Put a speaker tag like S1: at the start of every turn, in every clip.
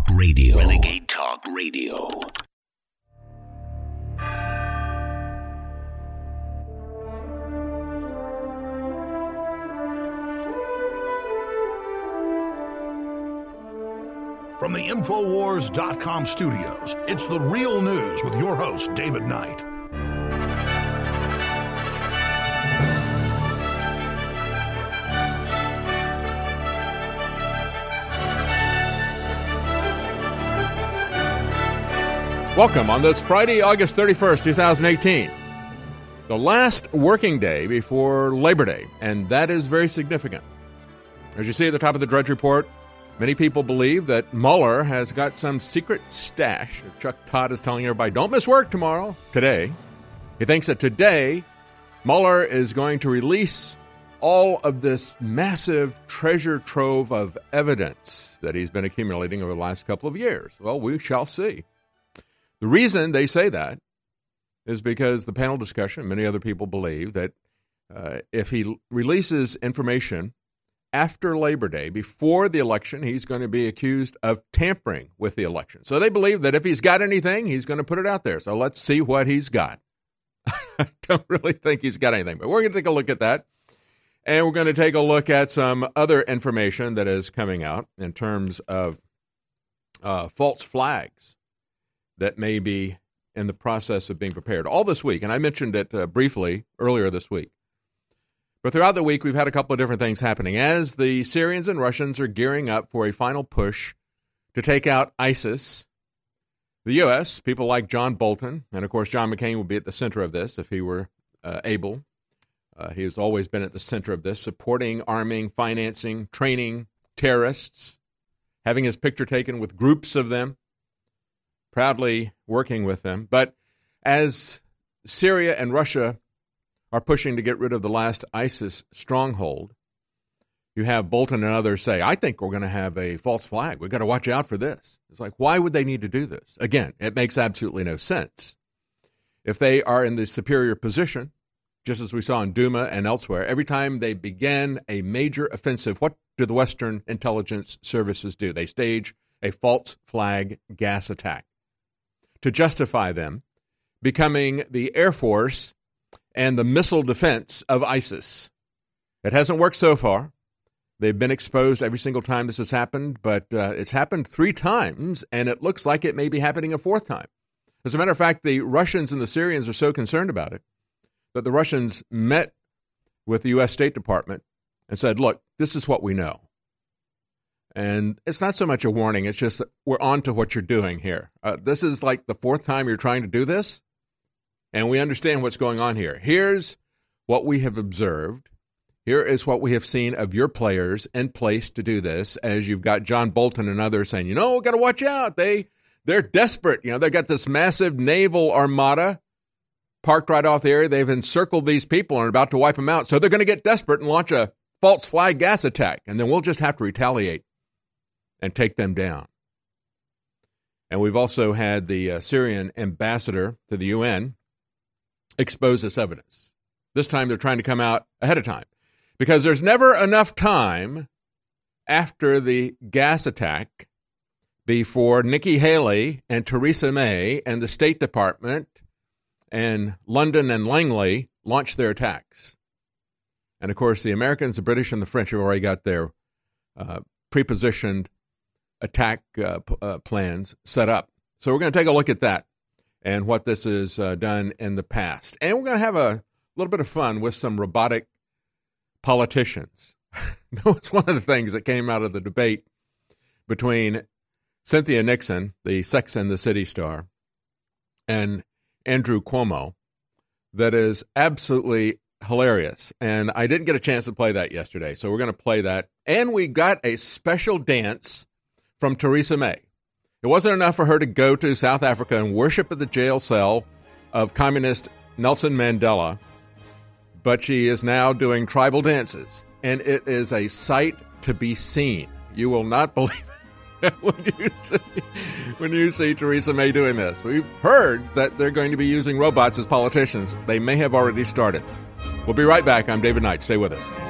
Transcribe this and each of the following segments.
S1: Talk Radio.
S2: Renegade Talk Radio.
S3: From the Infowars.com studios, it's the real news with your host, David Knight.
S4: Welcome on this Friday, August 31st, 2018. The last working day before Labor Day, and that is very significant. As you see at the top of the Drudge Report, many people believe that Mueller has got some secret stash. Chuck Todd is telling everybody, don't miss work tomorrow, today. He thinks that today, Mueller is going to release all of this massive treasure trove of evidence that he's been accumulating over the last couple of years. Well, we shall see. The reason they say that is because the panel discussion, many other people believe that uh, if he releases information after Labor Day, before the election, he's going to be accused of tampering with the election. So they believe that if he's got anything, he's going to put it out there. So let's see what he's got. I don't really think he's got anything, but we're going to take a look at that. And we're going to take a look at some other information that is coming out in terms of uh, false flags that may be in the process of being prepared all this week. And I mentioned it uh, briefly earlier this week. But throughout the week, we've had a couple of different things happening as the Syrians and Russians are gearing up for a final push to take out ISIS. The U.S., people like John Bolton, and of course, John McCain would be at the center of this if he were uh, able. Uh, he has always been at the center of this, supporting, arming, financing, training terrorists, having his picture taken with groups of them proudly working with them. But as Syria and Russia are pushing to get rid of the last ISIS stronghold, you have Bolton and others say, I think we're going to have a false flag. We've got to watch out for this. It's like, why would they need to do this? Again, it makes absolutely no sense. If they are in the superior position, just as we saw in Duma and elsewhere, every time they begin a major offensive, what do the Western intelligence services do? They stage a false flag gas attack to justify them becoming the Air Force and the missile defense of ISIS. It hasn't worked so far. They've been exposed every single time this has happened, but uh, it's happened three times, and it looks like it may be happening a fourth time. As a matter of fact, the Russians and the Syrians are so concerned about it that the Russians met with the U.S. State Department and said, Look, this is what we know. And it's not so much a warning, it's just we're on to what you're doing here. Uh, this is like the fourth time you're trying to do this, and we understand what's going on here. Here's what we have observed. Here is what we have seen of your players in place to do this. As you've got John Bolton and others saying, you know, got to watch out. They they're desperate. You know, they've got this massive naval armada parked right off the area. They've encircled these people and are about to wipe them out. So they're going to get desperate and launch a false flag gas attack, and then we'll just have to retaliate and take them down. And we've also had the uh, Syrian ambassador to the UN expose this evidence. This time they're trying to come out ahead of time because there's never enough time after the gas attack before Nikki Haley and Theresa May and the State Department and London and Langley launch their attacks. And of course, the Americans, the British, and the French have already got their uh, prepositioned attack uh, p- uh, plans set up. So we're going to take a look at that and what this has uh, done in the past. And we're going to have a little bit of fun with some robotic politicians. that was one of the things that came out of the debate between Cynthia Nixon, the Sex and the City star, and Andrew Cuomo that is absolutely hilarious. And I didn't get a chance to play that yesterday. So we're going to play that. And we got a special dance from Theresa May. It wasn't enough for her to go to South Africa and worship at the jail cell of communist Nelson Mandela, but she is now doing tribal dances, and it is a sight to be seen. You will not believe it when you see, when you see Theresa May doing this. We've heard that they're going to be using robots as politicians. They may have already started. We'll be right back. I'm David Knight. Stay with us.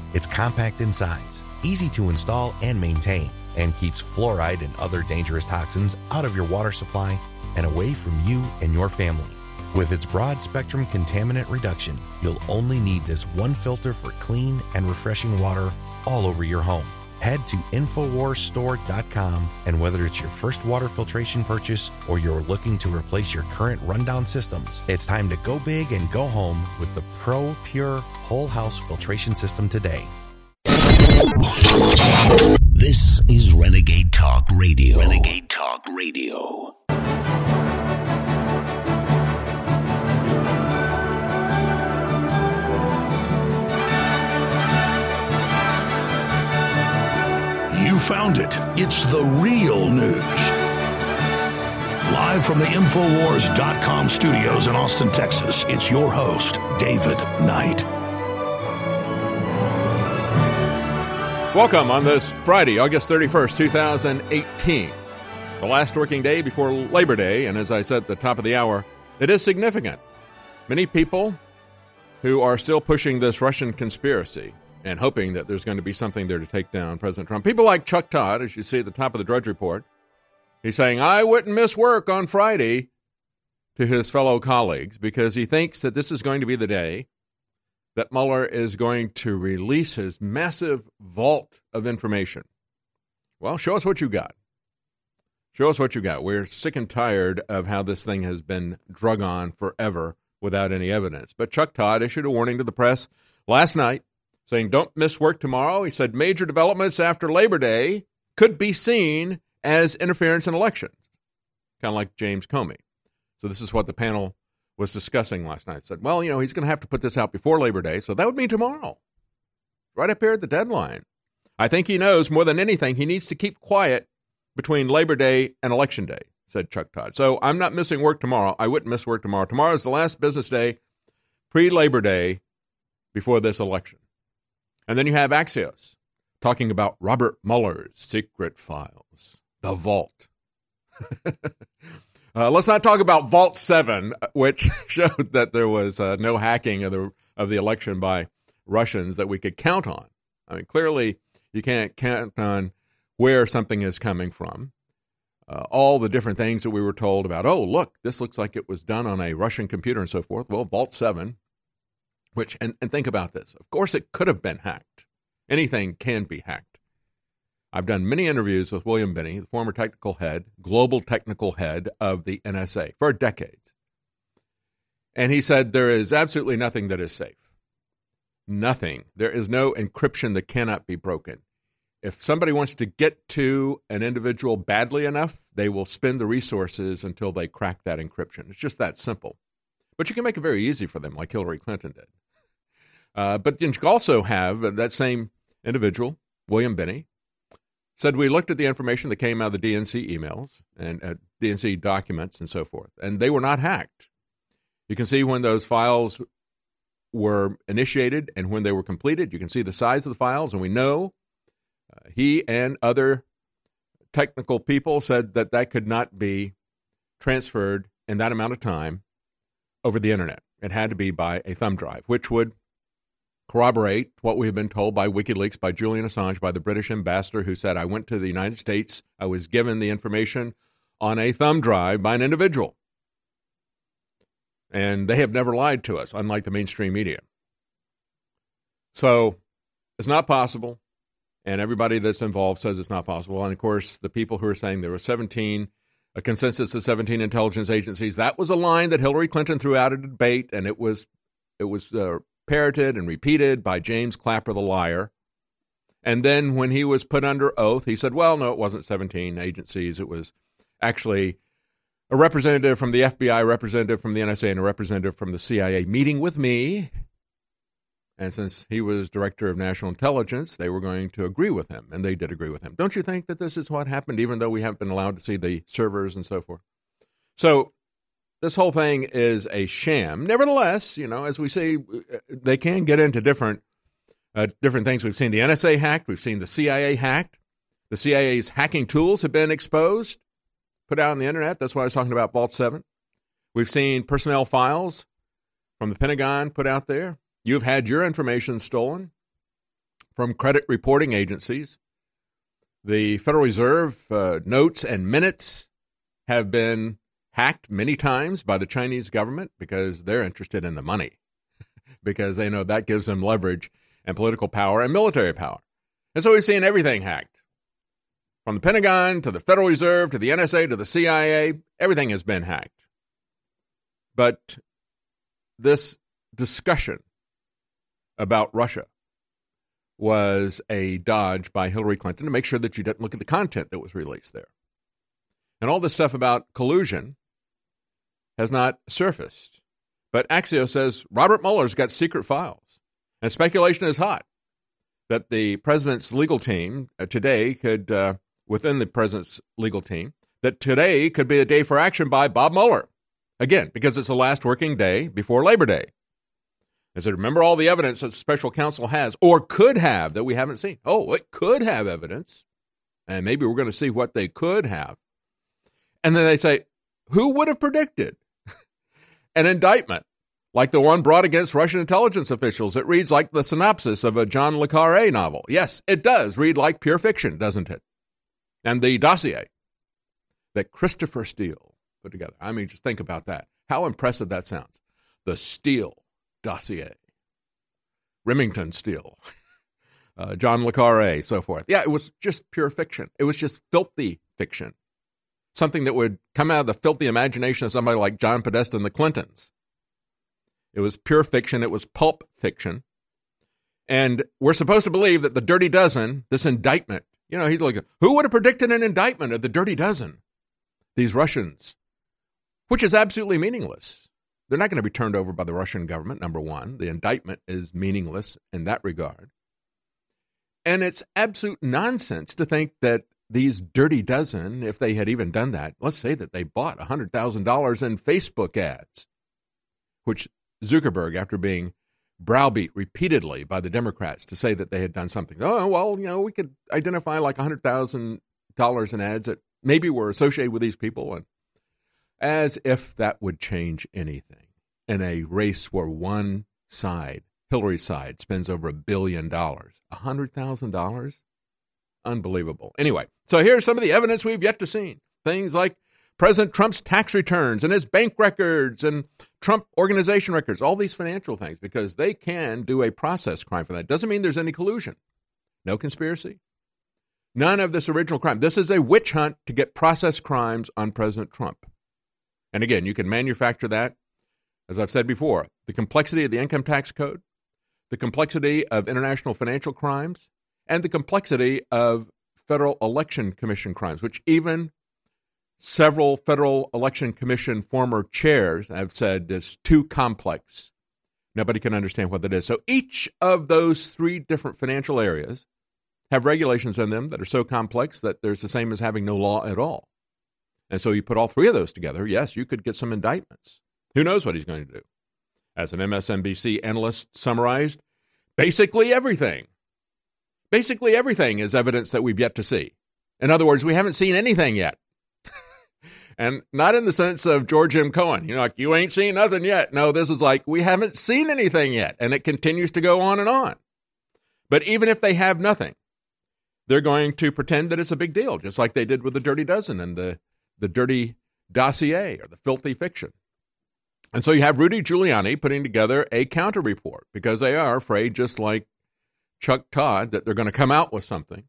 S1: It's compact in size, easy to install and maintain, and keeps fluoride and other dangerous toxins out of your water supply and away from you and your family. With its broad spectrum contaminant reduction, you'll only need this one filter for clean and refreshing water all over your home. Head to InfoWarsStore.com and whether it's your first water filtration purchase or you're looking to replace your current rundown systems, it's time to go big and go home with the Pro Pure Whole House Filtration System today.
S2: This is Renegade Talk Radio. Renegade Talk Radio.
S3: Found it. It's the real news. Live from the Infowars.com studios in Austin, Texas, it's your host, David Knight.
S4: Welcome on this Friday, August 31st, 2018. The last working day before Labor Day, and as I said at the top of the hour, it is significant. Many people who are still pushing this Russian conspiracy and hoping that there's going to be something there to take down President Trump. People like Chuck Todd, as you see at the top of the Drudge Report, he's saying, I wouldn't miss work on Friday to his fellow colleagues because he thinks that this is going to be the day that Mueller is going to release his massive vault of information. Well, show us what you got. Show us what you got. We're sick and tired of how this thing has been drug on forever without any evidence. But Chuck Todd issued a warning to the press last night saying, Don't miss work tomorrow. He said major developments after Labor Day could be seen as interference in elections, kind of like James Comey. So, this is what the panel was discussing last night. said, Well, you know, he's going to have to put this out before Labor Day. So, that would mean tomorrow, right up here at the deadline. I think he knows more than anything he needs to keep quiet between Labor Day and Election Day, said Chuck Todd. So, I'm not missing work tomorrow. I wouldn't miss work tomorrow. Tomorrow is the last business day pre Labor Day before this election. And then you have Axios talking about Robert Mueller's secret files, the vault. uh, let's not talk about Vault 7, which showed that there was uh, no hacking of the, of the election by Russians that we could count on. I mean, clearly, you can't count on where something is coming from. Uh, all the different things that we were told about, oh, look, this looks like it was done on a Russian computer and so forth. Well, Vault 7 which, and, and think about this. Of course, it could have been hacked. Anything can be hacked. I've done many interviews with William Binney, the former technical head, global technical head of the NSA for decades. And he said there is absolutely nothing that is safe. Nothing. There is no encryption that cannot be broken. If somebody wants to get to an individual badly enough, they will spend the resources until they crack that encryption. It's just that simple. But you can make it very easy for them, like Hillary Clinton did. Uh, but then you also have that same individual, William Binney, said we looked at the information that came out of the DNC emails and uh, DNC documents and so forth, and they were not hacked. You can see when those files were initiated and when they were completed. You can see the size of the files, and we know uh, he and other technical people said that that could not be transferred in that amount of time over the internet. It had to be by a thumb drive, which would corroborate what we have been told by WikiLeaks, by Julian Assange, by the British ambassador who said, I went to the United States, I was given the information on a thumb drive by an individual. And they have never lied to us, unlike the mainstream media. So it's not possible. And everybody that's involved says it's not possible. And of course, the people who are saying there were 17, a consensus of 17 intelligence agencies, that was a line that Hillary Clinton threw out at a debate, and it was it was uh, parroted and repeated by James Clapper the liar. And then when he was put under oath, he said, well, no, it wasn't 17 agencies. It was actually a representative from the FBI, a representative from the NSA, and a representative from the CIA meeting with me. And since he was director of national intelligence, they were going to agree with him, and they did agree with him. Don't you think that this is what happened, even though we haven't been allowed to see the servers and so forth? So this whole thing is a sham. Nevertheless, you know, as we see, they can get into different uh, different things. We've seen the NSA hacked. We've seen the CIA hacked. The CIA's hacking tools have been exposed, put out on the internet. That's why I was talking about Vault 7. We've seen personnel files from the Pentagon put out there. You've had your information stolen from credit reporting agencies. The Federal Reserve uh, notes and minutes have been hacked many times by the Chinese government because they're interested in the money, because they know that gives them leverage and political power and military power. And so we've seen everything hacked. From the Pentagon to the Federal Reserve to the NSA to the CIA, everything has been hacked. But this discussion about Russia was a dodge by Hillary Clinton to make sure that you didn't look at the content that was released there. And all this stuff about collusion has not surfaced. But Axios says Robert Mueller's got secret files. And speculation is hot that the president's legal team uh, today could, uh, within the president's legal team, that today could be a day for action by Bob Mueller. Again, because it's the last working day before Labor Day. I said, remember all the evidence that the special counsel has or could have that we haven't seen. Oh, it could have evidence. And maybe we're going to see what they could have. And then they say, who would have predicted an indictment like the one brought against Russian intelligence officials? It reads like the synopsis of a John Le Carre novel. Yes, it does read like pure fiction, doesn't it? And the dossier that Christopher Steele put together. I mean, just think about that. How impressive that sounds. The Steele dossier. Remington Steele, uh, John Le Carre, so forth. Yeah, it was just pure fiction. It was just filthy fiction. Something that would come out of the filthy imagination of somebody like John Podesta and the Clintons. It was pure fiction. It was pulp fiction. And we're supposed to believe that the Dirty Dozen, this indictment, you know, he's like, who would have predicted an indictment of the Dirty Dozen? These Russians, which is absolutely meaningless. They're not going to be turned over by the Russian government, number one. The indictment is meaningless in that regard. And it's absolute nonsense to think that these dirty dozen, if they had even done that, let's say that they bought $100,000 in Facebook ads, which Zuckerberg, after being browbeat repeatedly by the Democrats to say that they had done something. Oh, well, you know, we could identify like $100,000 in ads that maybe were associated with these people. And as if that would change anything in a race where one side, Hillary's side, spends over a billion dollars. A hundred thousand dollars? Unbelievable. Anyway, so here's some of the evidence we've yet to see. Things like President Trump's tax returns and his bank records and Trump organization records, all these financial things, because they can do a process crime for that. Doesn't mean there's any collusion. No conspiracy. None of this original crime. This is a witch hunt to get process crimes on President Trump. And again, you can manufacture that, as I've said before, the complexity of the income tax code, the complexity of international financial crimes, and the complexity of Federal Election Commission crimes, which even several Federal Election Commission former chairs have said is too complex. Nobody can understand what that is. So each of those three different financial areas have regulations in them that are so complex that there's the same as having no law at all. And so you put all three of those together, yes, you could get some indictments. Who knows what he's going to do? As an MSNBC analyst summarized, basically everything. Basically everything is evidence that we've yet to see. In other words, we haven't seen anything yet. and not in the sense of George M. Cohan, you know, like you ain't seen nothing yet. No, this is like we haven't seen anything yet, and it continues to go on and on. But even if they have nothing, they're going to pretend that it's a big deal, just like they did with the Dirty Dozen and the the dirty dossier or the filthy fiction. And so you have Rudy Giuliani putting together a counter report because they are afraid, just like Chuck Todd, that they're going to come out with something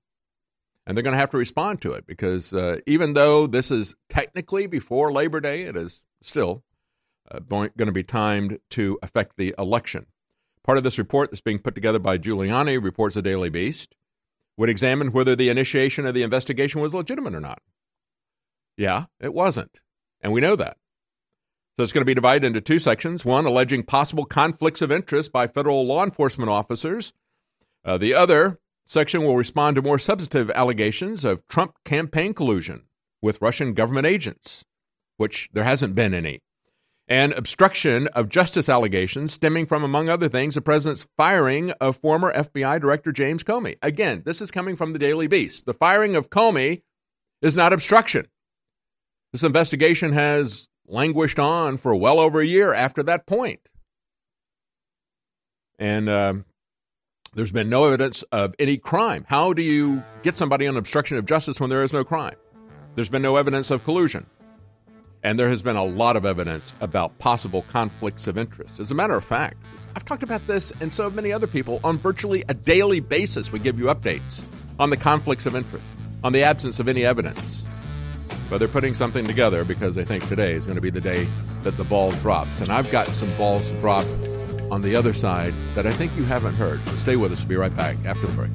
S4: and they're going to have to respond to it because uh, even though this is technically before Labor Day, it is still uh, going to be timed to affect the election. Part of this report that's being put together by Giuliani, reports the Daily Beast, would examine whether the initiation of the investigation was legitimate or not. Yeah, it wasn't. And we know that. So it's going to be divided into two sections one alleging possible conflicts of interest by federal law enforcement officers. Uh, the other section will respond to more substantive allegations of Trump campaign collusion with Russian government agents, which there hasn't been any, and obstruction of justice allegations stemming from, among other things, the president's firing of former FBI Director James Comey. Again, this is coming from the Daily Beast. The firing of Comey is not obstruction. This investigation has languished on for well over a year after that point. And uh, there's been no evidence of any crime. How do you get somebody on obstruction of justice when there is no crime? There's been no evidence of collusion. And there has been a lot of evidence about possible conflicts of interest. As a matter of fact, I've talked about this and so many other people on virtually a daily basis. We give you updates on the conflicts of interest, on the absence of any evidence. But they're putting something together because they think today is going to be the day that the ball drops. And I've got some balls drop on the other side that I think you haven't heard. So stay with us. We'll be right back after the break.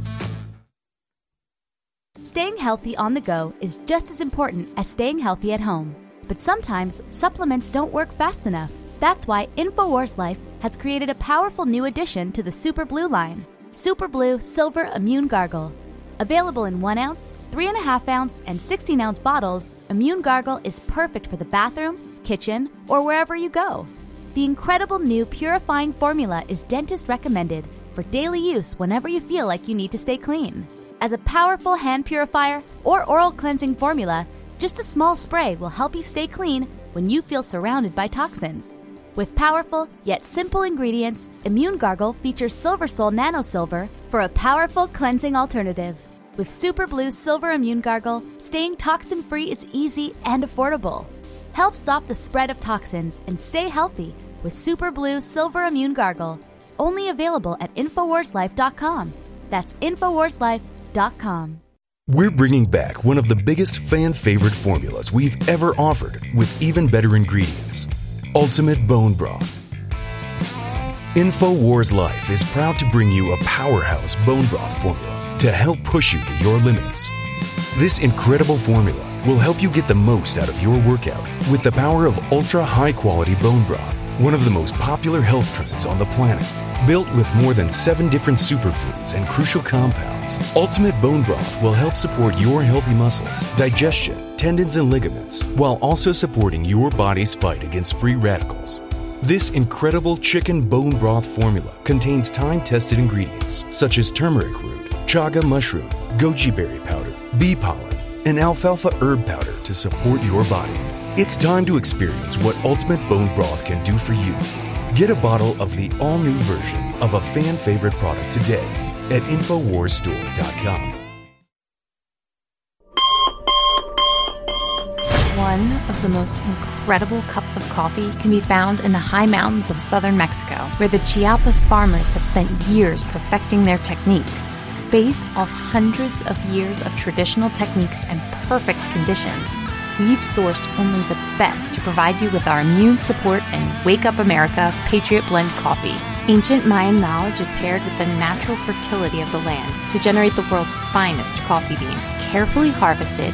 S5: Staying healthy on the go is just as important as staying healthy at home. But sometimes supplements don't work fast enough. That's why InfoWars Life has created a powerful new addition to the Super Blue line Super Blue Silver Immune Gargle. Available in 1 ounce, 3.5 ounce, and 16 ounce bottles, Immune Gargle is perfect for the bathroom, kitchen, or wherever you go. The incredible new purifying formula is dentist recommended for daily use whenever you feel like you need to stay clean. As a powerful hand purifier or oral cleansing formula, just a small spray will help you stay clean when you feel surrounded by toxins. With powerful yet simple ingredients, Immune Gargle features Silver Sol Nano Silver for a powerful cleansing alternative. With Super Blue Silver Immune Gargle, staying toxin free is easy and affordable. Help stop the spread of toxins and stay healthy with Super Blue Silver Immune Gargle. Only available at InfoWarsLife.com. That's InfoWarsLife.com.
S6: We're bringing back one of the biggest fan favorite formulas we've ever offered with even better ingredients Ultimate Bone Broth. InfoWars Life is proud to bring you a powerhouse bone broth formula to help push you to your limits. This incredible formula will help you get the most out of your workout with the power of ultra high quality bone broth, one of the most popular health trends on the planet. Built with more than seven different superfoods and crucial compounds, Ultimate Bone Broth will help support your healthy muscles, digestion, tendons, and ligaments, while also supporting your body's fight against free radicals. This incredible chicken bone broth formula contains time tested ingredients such as turmeric root, chaga mushroom, goji berry powder, bee pollen, and alfalfa herb powder to support your body. It's time to experience what Ultimate Bone Broth can do for you. Get a bottle of the all new version of a fan favorite product today at InfoWarsStore.com.
S7: One of the most incredible cups of coffee can be found in the high mountains of southern Mexico, where the Chiapas farmers have spent years perfecting their techniques. Based off hundreds of years of traditional techniques and perfect conditions, we've sourced only the best to provide you with our immune support and Wake Up America Patriot Blend coffee. Ancient Mayan knowledge is paired with the natural fertility of the land to generate the world's finest coffee bean, carefully harvested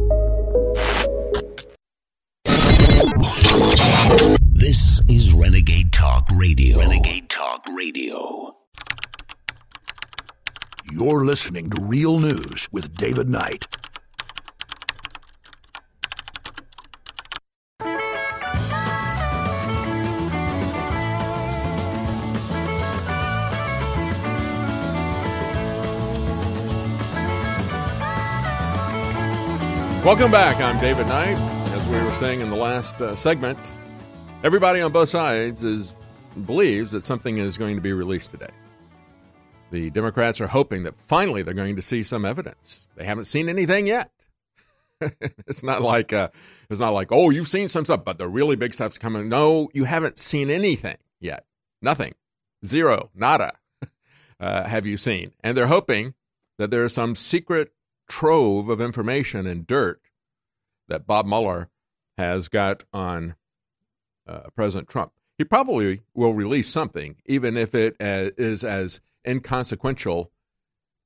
S2: This is Renegade Talk Radio. Renegade Talk Radio.
S3: You're listening to Real News with David Knight.
S4: Welcome back. I'm David Knight. We were saying in the last uh, segment, everybody on both sides is believes that something is going to be released today. The Democrats are hoping that finally they're going to see some evidence. They haven't seen anything yet. it's not like uh, it's not like oh you've seen some stuff, but the really big stuff's coming. No, you haven't seen anything yet. Nothing, zero, nada. Uh, have you seen? And they're hoping that there is some secret trove of information and dirt that Bob Mueller has got on uh, President Trump. He probably will release something, even if it uh, is as inconsequential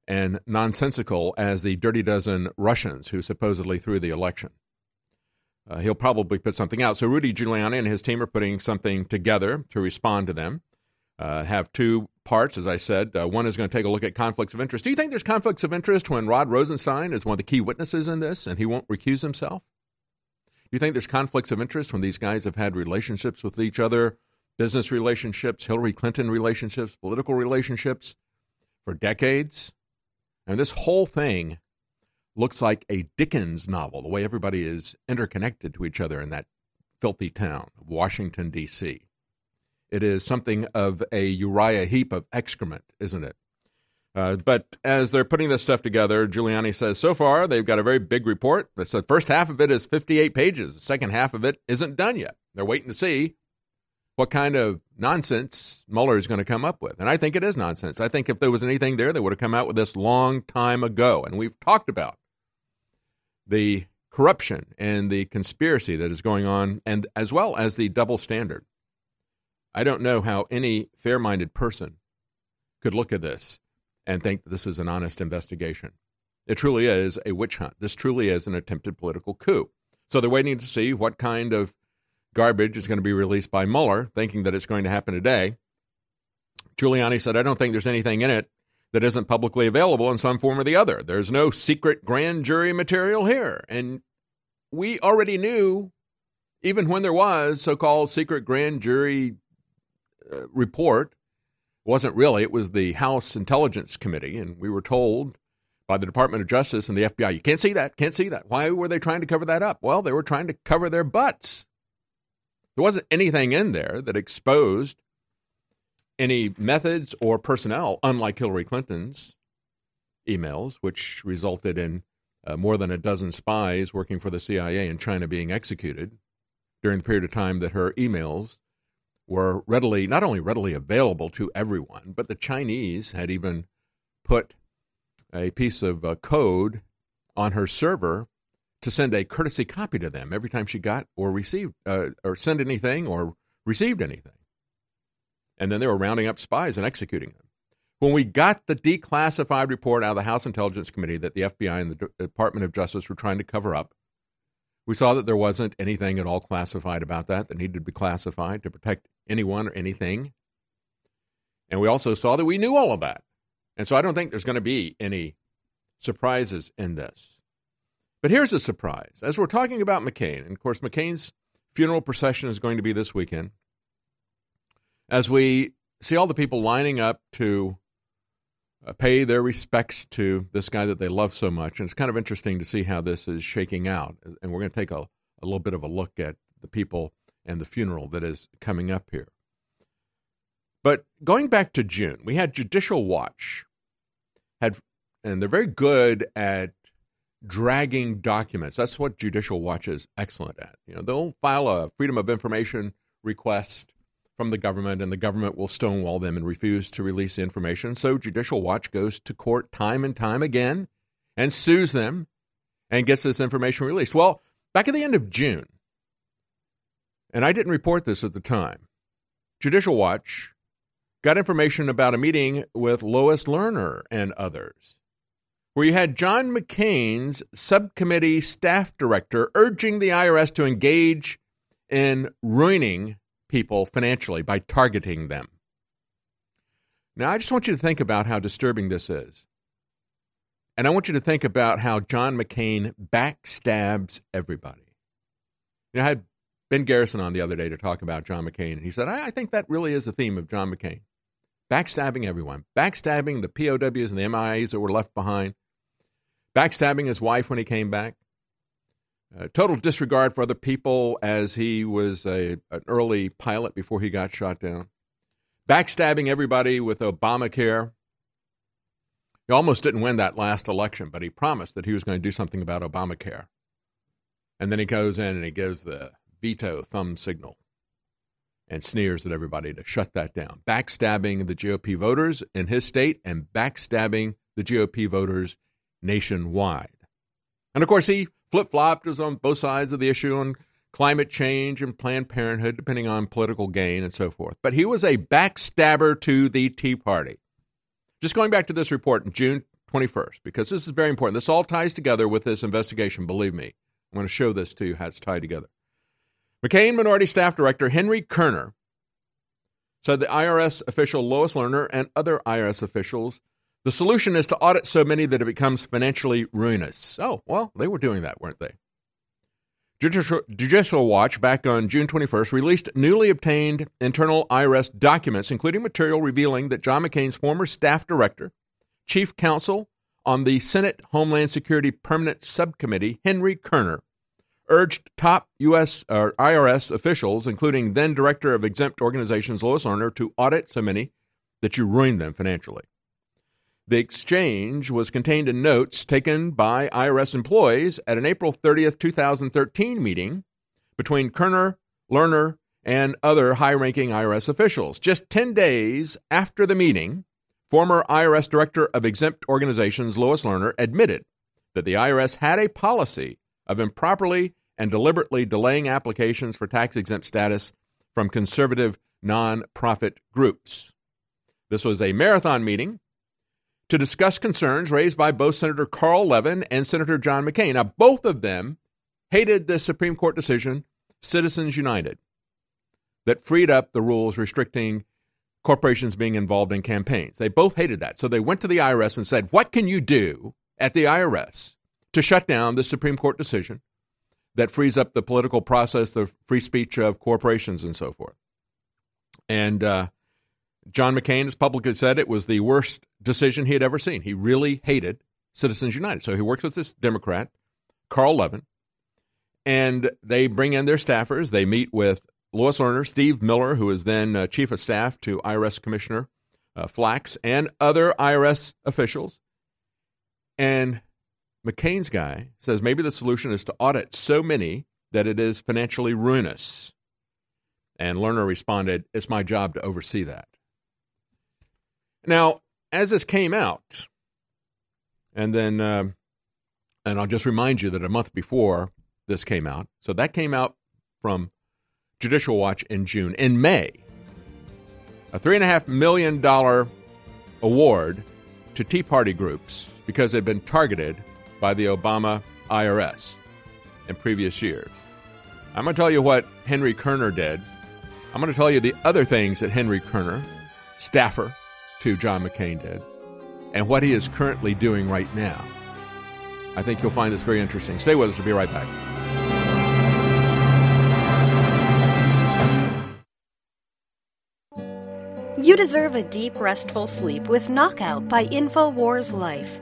S4: and nonsensical as the dirty dozen Russians who supposedly threw the election. Uh, he'll probably put something out. So Rudy Giuliani and his team are putting something together to respond to them. Uh, have two parts, as I said. Uh, one is going to take a look at conflicts of interest. Do you think there's conflicts of interest when Rod Rosenstein is one of the key witnesses in this and he won't recuse himself? You think there's conflicts of interest when these guys have had relationships with each other, business relationships, Hillary Clinton relationships, political relationships for decades? And this whole thing looks like a Dickens novel, the way everybody is interconnected to each other in that filthy town of Washington, D.C. It is something of a Uriah heap of excrement, isn't it? Uh, but as they're putting this stuff together, Giuliani says so far they've got a very big report. The first half of it is 58 pages. The second half of it isn't done yet. They're waiting to see what kind of nonsense Mueller is going to come up with. And I think it is nonsense. I think if there was anything there, they would have come out with this long time ago. And we've talked about the corruption and the conspiracy that is going on, and as well as the double standard. I don't know how any fair minded person could look at this and think this is an honest investigation. It truly is a witch hunt. This truly is an attempted political coup. So they're waiting to see what kind of garbage is going to be released by Mueller, thinking that it's going to happen today. Giuliani said, I don't think there's anything in it that isn't publicly available in some form or the other. There's no secret grand jury material here. And we already knew, even when there was so called secret grand jury uh, report wasn't really. It was the House Intelligence Committee, and we were told by the Department of Justice and the FBI, you can't see that, can't see that. Why were they trying to cover that up? Well, they were trying to cover their butts. There wasn't anything in there that exposed any methods or personnel, unlike Hillary Clinton's emails, which resulted in uh, more than a dozen spies working for the CIA in China being executed during the period of time that her emails were readily, not only readily available to everyone, but the Chinese had even put a piece of uh, code on her server to send a courtesy copy to them every time she got or received uh, or sent anything or received anything. And then they were rounding up spies and executing them. When we got the declassified report out of the House Intelligence Committee that the FBI and the Department of Justice were trying to cover up, we saw that there wasn't anything at all classified about that that needed to be classified to protect anyone or anything. And we also saw that we knew all of that. And so I don't think there's going to be any surprises in this. But here's a surprise. As we're talking about McCain, and of course, McCain's funeral procession is going to be this weekend, as we see all the people lining up to uh, pay their respects to this guy that they love so much. And it's kind of interesting to see how this is shaking out. And we're going to take a, a little bit of a look at the people and the funeral that is coming up here. But going back to June, we had Judicial Watch had and they're very good at dragging documents. That's what Judicial Watch is excellent at. You know, they'll file a Freedom of Information request from the government, and the government will stonewall them and refuse to release information. So Judicial Watch goes to court time and time again and sues them and gets this information released. Well, back at the end of June, and I didn't report this at the time, Judicial Watch got information about a meeting with Lois Lerner and others, where you had John McCain's subcommittee staff director urging the IRS to engage in ruining people financially by targeting them. Now, I just want you to think about how disturbing this is. And I want you to think about how John McCain backstabs everybody. You know, I had Ben Garrison on the other day to talk about John McCain, and he said, I, I think that really is the theme of John McCain. Backstabbing everyone, backstabbing the POWs and the MIAs that were left behind, backstabbing his wife when he came back, uh, total disregard for other people as he was a, an early pilot before he got shot down. Backstabbing everybody with Obamacare. He almost didn't win that last election, but he promised that he was going to do something about Obamacare. And then he goes in and he gives the veto thumb signal and sneers at everybody to shut that down. Backstabbing the GOP voters in his state and backstabbing the GOP voters nationwide. And of course, he flip flopped was on both sides of the issue on climate change and Planned Parenthood, depending on political gain and so forth. But he was a backstabber to the Tea Party. Just going back to this report in June 21st, because this is very important. This all ties together with this investigation, believe me. I'm going to show this to you how it's tied together. McCain Minority Staff Director Henry Kerner said the IRS official Lois Lerner and other IRS officials the solution is to audit so many that it becomes financially ruinous. Oh, well, they were doing that, weren't they? Judicial, Watch, back on June 21st, released newly obtained internal IRS documents, including material revealing that John McCain's former staff director, chief counsel on the Senate Homeland Security Permanent Subcommittee, Henry Kerner, urged top U.S. or IRS officials, including then director of exempt organizations Lois Lerner, to audit so many that you ruin them financially. The exchange was contained in notes taken by IRS employees at an April 30th, 2013 meeting between Kerner, Lerner, and other high ranking IRS officials. Just 10 days after the meeting, former IRS Director of Exempt Organizations Lois Lerner admitted that the IRS had a policy of improperly and deliberately delaying applications for tax exempt status from conservative nonprofit groups. This was a marathon meeting to discuss concerns raised by both Senator Carl Levin and Senator John McCain. Now, both of them hated the Supreme Court decision, Citizens United, that freed up the rules restricting corporations being involved in campaigns. They both hated that. So they went to the IRS and said, What can you do at the IRS to shut down the Supreme Court decision that frees up the political process, the free speech of corporations, and so forth? And uh, John McCain has publicly said it was the worst decision he had ever seen. He really hated Citizens United. So he works with this Democrat, Carl Levin, and they bring in their staffers. They meet with Lois Lerner, Steve Miller, who is then uh, chief of staff to IRS Commissioner uh, Flax, and other IRS officials. And McCain's guy says maybe the solution is to audit so many that it is financially ruinous. And Lerner responded, It's my job to oversee that. Now, as this came out, and then, uh, and I'll just remind you that a month before this came out, so that came out from Judicial Watch in June. In May, a $3.5 million award to Tea Party groups because they'd been targeted by the Obama IRS in previous years. I'm going to tell you what Henry Kerner did. I'm going to tell you the other things that Henry Kerner, staffer, to John McCain did and what he is currently doing right now. I think you'll find this very interesting. Stay with us. We'll be right back.
S8: You deserve a deep, restful sleep with Knockout by InfoWars Life.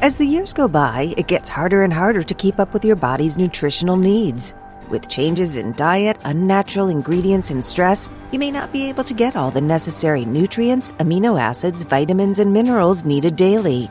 S9: As the years go by, it gets harder and harder to keep up with your body's nutritional needs. With changes in diet, unnatural ingredients, and stress, you may not be able to get all the necessary nutrients, amino acids, vitamins, and minerals needed daily.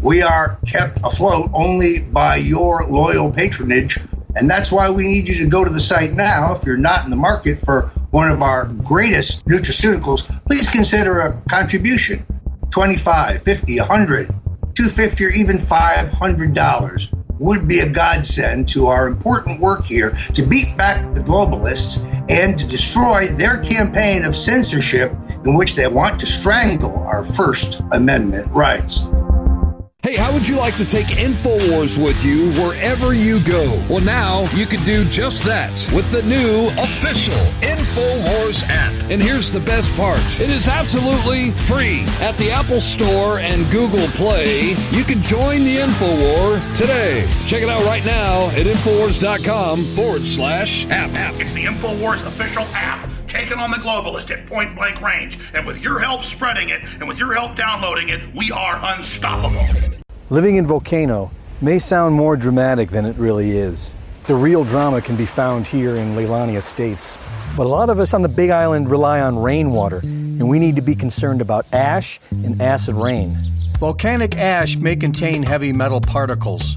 S10: We are kept afloat only by your loyal patronage. And that's why we need you to go to the site now. If you're not in the market for one of our greatest nutraceuticals, please consider a contribution 25 50 100 250 or even $500 would be a godsend to our important work here to beat back the globalists and to destroy their campaign of censorship in which they want to strangle our First Amendment rights.
S11: Hey, how would you like to take InfoWars with you wherever you go? Well, now you can do just that with the new official InfoWars app. And here's the best part it is absolutely free. At the Apple Store and Google Play, you can join the InfoWar today. Check it out right now at InfoWars.com forward slash app.
S3: It's the InfoWars official app taking on the globalist at point blank range. And with your help spreading it and with your help downloading it, we are unstoppable.
S12: Living in Volcano may sound more dramatic than it really is. The real drama can be found here in Leilani Estates. But a lot of us on the Big Island rely on rainwater, and we need to be concerned about ash and acid rain. Volcanic ash may contain heavy metal particles,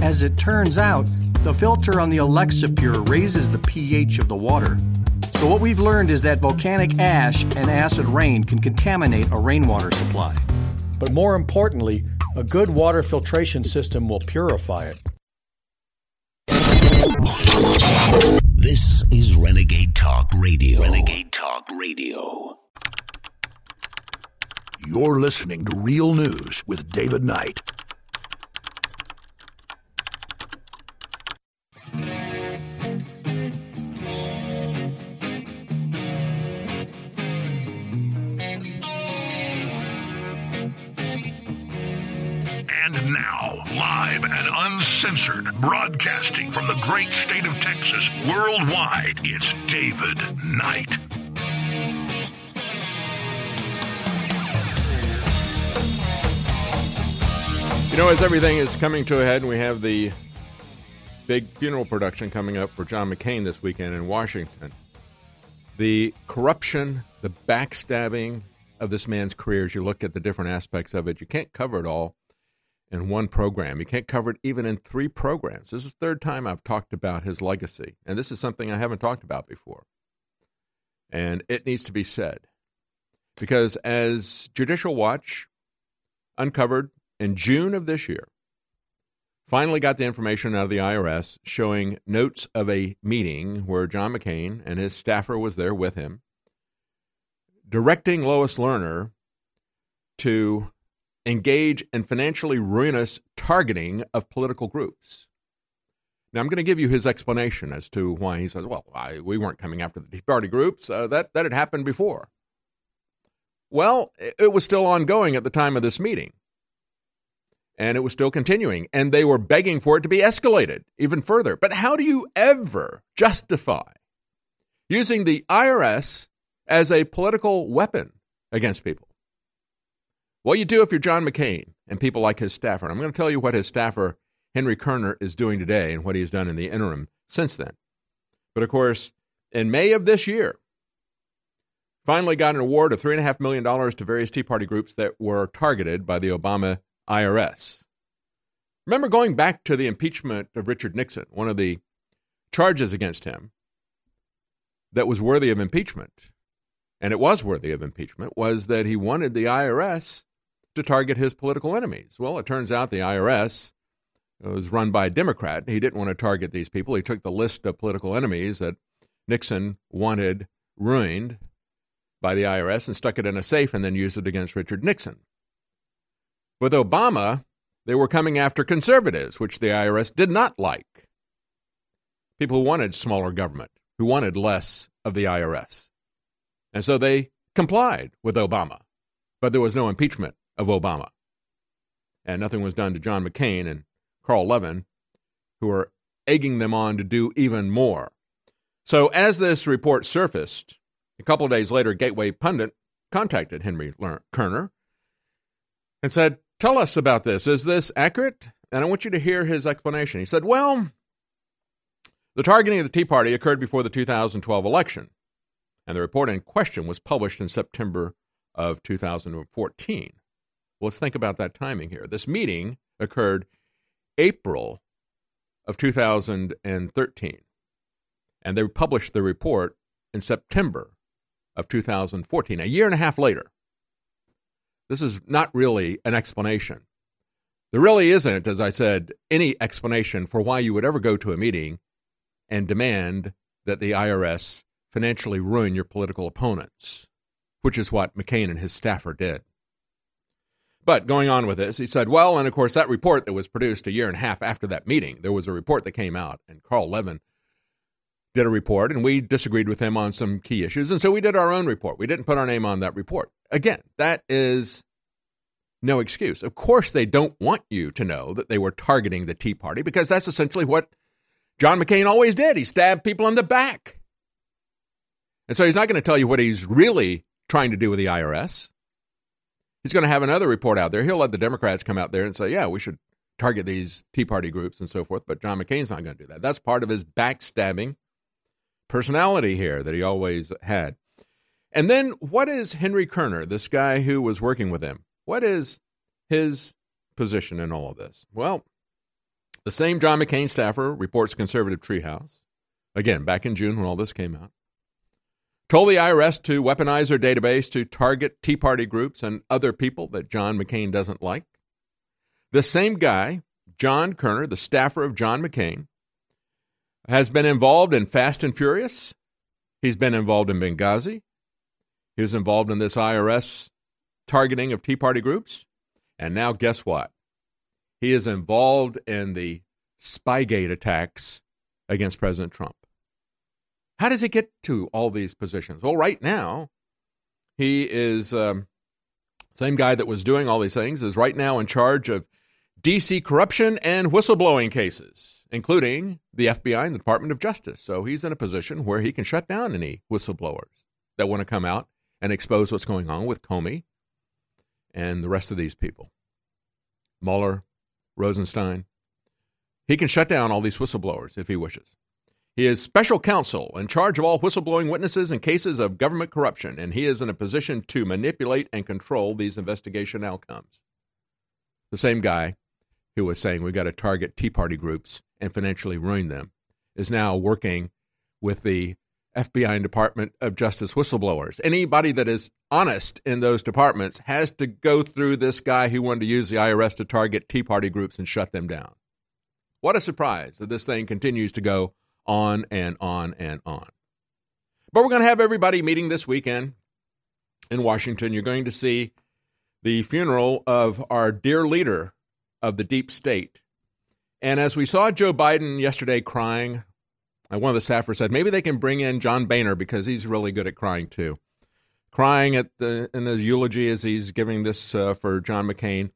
S12: As it turns out, the filter on the Alexa Pure raises the pH of the water. So, what we've learned is that volcanic ash and acid rain can contaminate a rainwater supply. But more importantly, a good water filtration system will purify it.
S2: This is Renegade Talk Radio. Renegade Talk Radio.
S3: You're listening to Real News with David Knight. And now, live and uncensored, broadcasting from the great state of Texas worldwide, it's David Knight.
S4: You know, as everything is coming to a head, and we have the big funeral production coming up for John McCain this weekend in Washington. The corruption, the backstabbing of this man's career, as you look at the different aspects of it, you can't cover it all in one program. You can't cover it even in three programs. This is the third time I've talked about his legacy, and this is something I haven't talked about before. And it needs to be said. Because as Judicial Watch uncovered in June of this year, finally got the information out of the IRS showing notes of a meeting where John McCain and his staffer was there with him, directing Lois Lerner to engage in financially ruinous targeting of political groups. Now, I'm going to give you his explanation as to why he says, well, I, we weren't coming after the Tea Party groups. Uh, that, that had happened before. Well, it was still ongoing at the time of this meeting and it was still continuing. And they were begging for it to be escalated even further. But how do you ever justify using the IRS as a political weapon against people? Well, you do if you're John McCain and people like his staffer. I'm going to tell you what his staffer, Henry Kerner, is doing today and what he's done in the interim since then. But of course, in May of this year, finally got an award of $3.5 million to various Tea Party groups that were targeted by the Obama IRS. Remember going back to the impeachment of Richard Nixon, one of the charges against him that was worthy of impeachment, and it was worthy of impeachment, was that he wanted the IRS to target his political enemies. Well, it turns out the IRS was run by a Democrat. He didn't want to target these people. He took the list of political enemies that Nixon wanted ruined by the IRS and stuck it in a safe and then used it against Richard Nixon. With Obama, they were coming after conservatives, which the IRS did not like. People who wanted smaller government, who wanted less of the IRS. And so they complied with Obama. But there was no impeachment of Obama. And nothing was done to John McCain and Carl Levin, who are egging them on to do even more. So as this report surfaced, a couple of days later, Gateway Pundit contacted Henry Kerner and said, Tell us about this. Is this accurate? And I want you to hear his explanation. He said, Well, the targeting of the Tea Party occurred before the 2012 election, and the report in question was published in September of 2014. Well, let's think about that timing here. This meeting occurred April of 2013, and they published the report in September of 2014, a year and a half later. This is not really an explanation. There really isn't, as I said, any explanation for why you would ever go to a meeting and demand that the IRS financially ruin your political opponents, which is what McCain and his staffer did. But going on with this, he said, well, and of course, that report that was produced a year and a half after that meeting, there was a report that came out, and Carl Levin did a report, and we disagreed with him on some key issues. And so we did our own report. We didn't put our name on that report. Again, that is no excuse. Of course, they don't want you to know that they were targeting the Tea Party because that's essentially what John McCain always did. He stabbed people in the back. And so he's not going to tell you what he's really trying to do with the IRS. He's going to have another report out there. He'll let the Democrats come out there and say, yeah, we should target these Tea Party groups and so forth. But John McCain's not going to do that. That's part of his backstabbing personality here that he always had. And then what is Henry Kerner, this guy who was working with him? What is his position in all of this? Well, the same John McCain staffer reports conservative treehouse, again, back in June when all this came out, told the IRS to weaponize their database to target Tea Party groups and other people that John McCain doesn't like. The same guy, John Kerner, the staffer of John McCain, has been involved in Fast and Furious. He's been involved in Benghazi. He was involved in this IRS targeting of Tea Party groups. And now, guess what? He is involved in the Spygate attacks against President Trump. How does he get to all these positions? Well, right now, he is um, same guy that was doing all these things is right now in charge of DC corruption and whistleblowing cases, including the FBI and the Department of Justice. So he's in a position where he can shut down any whistleblowers that want to come out and expose what's going on with Comey and the rest of these people. Mueller, Rosenstein. He can shut down all these whistleblowers if he wishes. He is special counsel in charge of all whistleblowing witnesses in cases of government corruption, and he is in a position to manipulate and control these investigation outcomes. The same guy who was saying we've got to target Tea Party groups and financially ruin them is now working with the FBI and Department of Justice whistleblowers. Anybody that is honest in those departments has to go through this guy who wanted to use the IRS to target Tea Party groups and shut them down. What a surprise that this thing continues to go on and on and on. But we're going to have everybody meeting this weekend in Washington. You're going to see the funeral of our dear leader of the deep state. And as we saw Joe Biden yesterday crying, uh, one of the staffers said maybe they can bring in John Boehner because he's really good at crying too. Crying at the in the eulogy as he's giving this uh, for John McCain.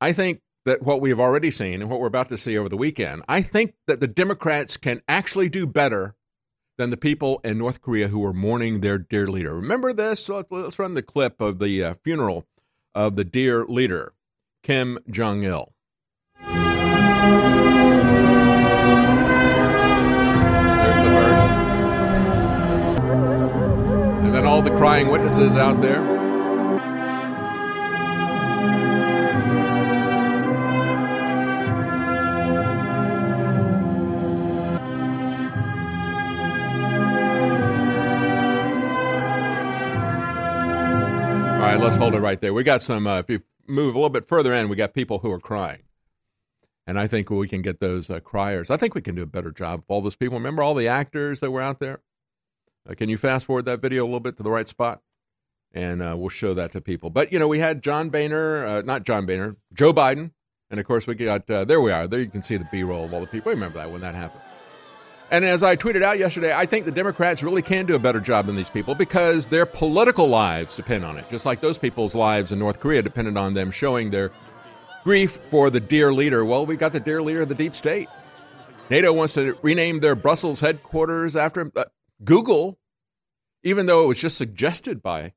S4: I think that what we have already seen and what we're about to see over the weekend, I think that the Democrats can actually do better than the people in North Korea who were mourning their dear leader. Remember this? Let's run the clip of the uh, funeral of the dear leader, Kim Jong il. There's the verse. And then all the crying witnesses out there. Right, let's hold it right there. We got some. Uh, if you move a little bit further in, we got people who are crying, and I think we can get those uh, criers. I think we can do a better job of all those people. Remember all the actors that were out there. Uh, can you fast forward that video a little bit to the right spot, and uh, we'll show that to people. But you know, we had John Boehner, uh, not John Boehner, Joe Biden, and of course we got uh, there. We are there. You can see the B roll of all the people. Remember that when that happened. And as I tweeted out yesterday, I think the Democrats really can do a better job than these people because their political lives depend on it, just like those people's lives in North Korea depended on them showing their grief for the dear leader. Well, we got the dear leader of the deep state. NATO wants to rename their Brussels headquarters after him. Uh, Google, even though it was just suggested by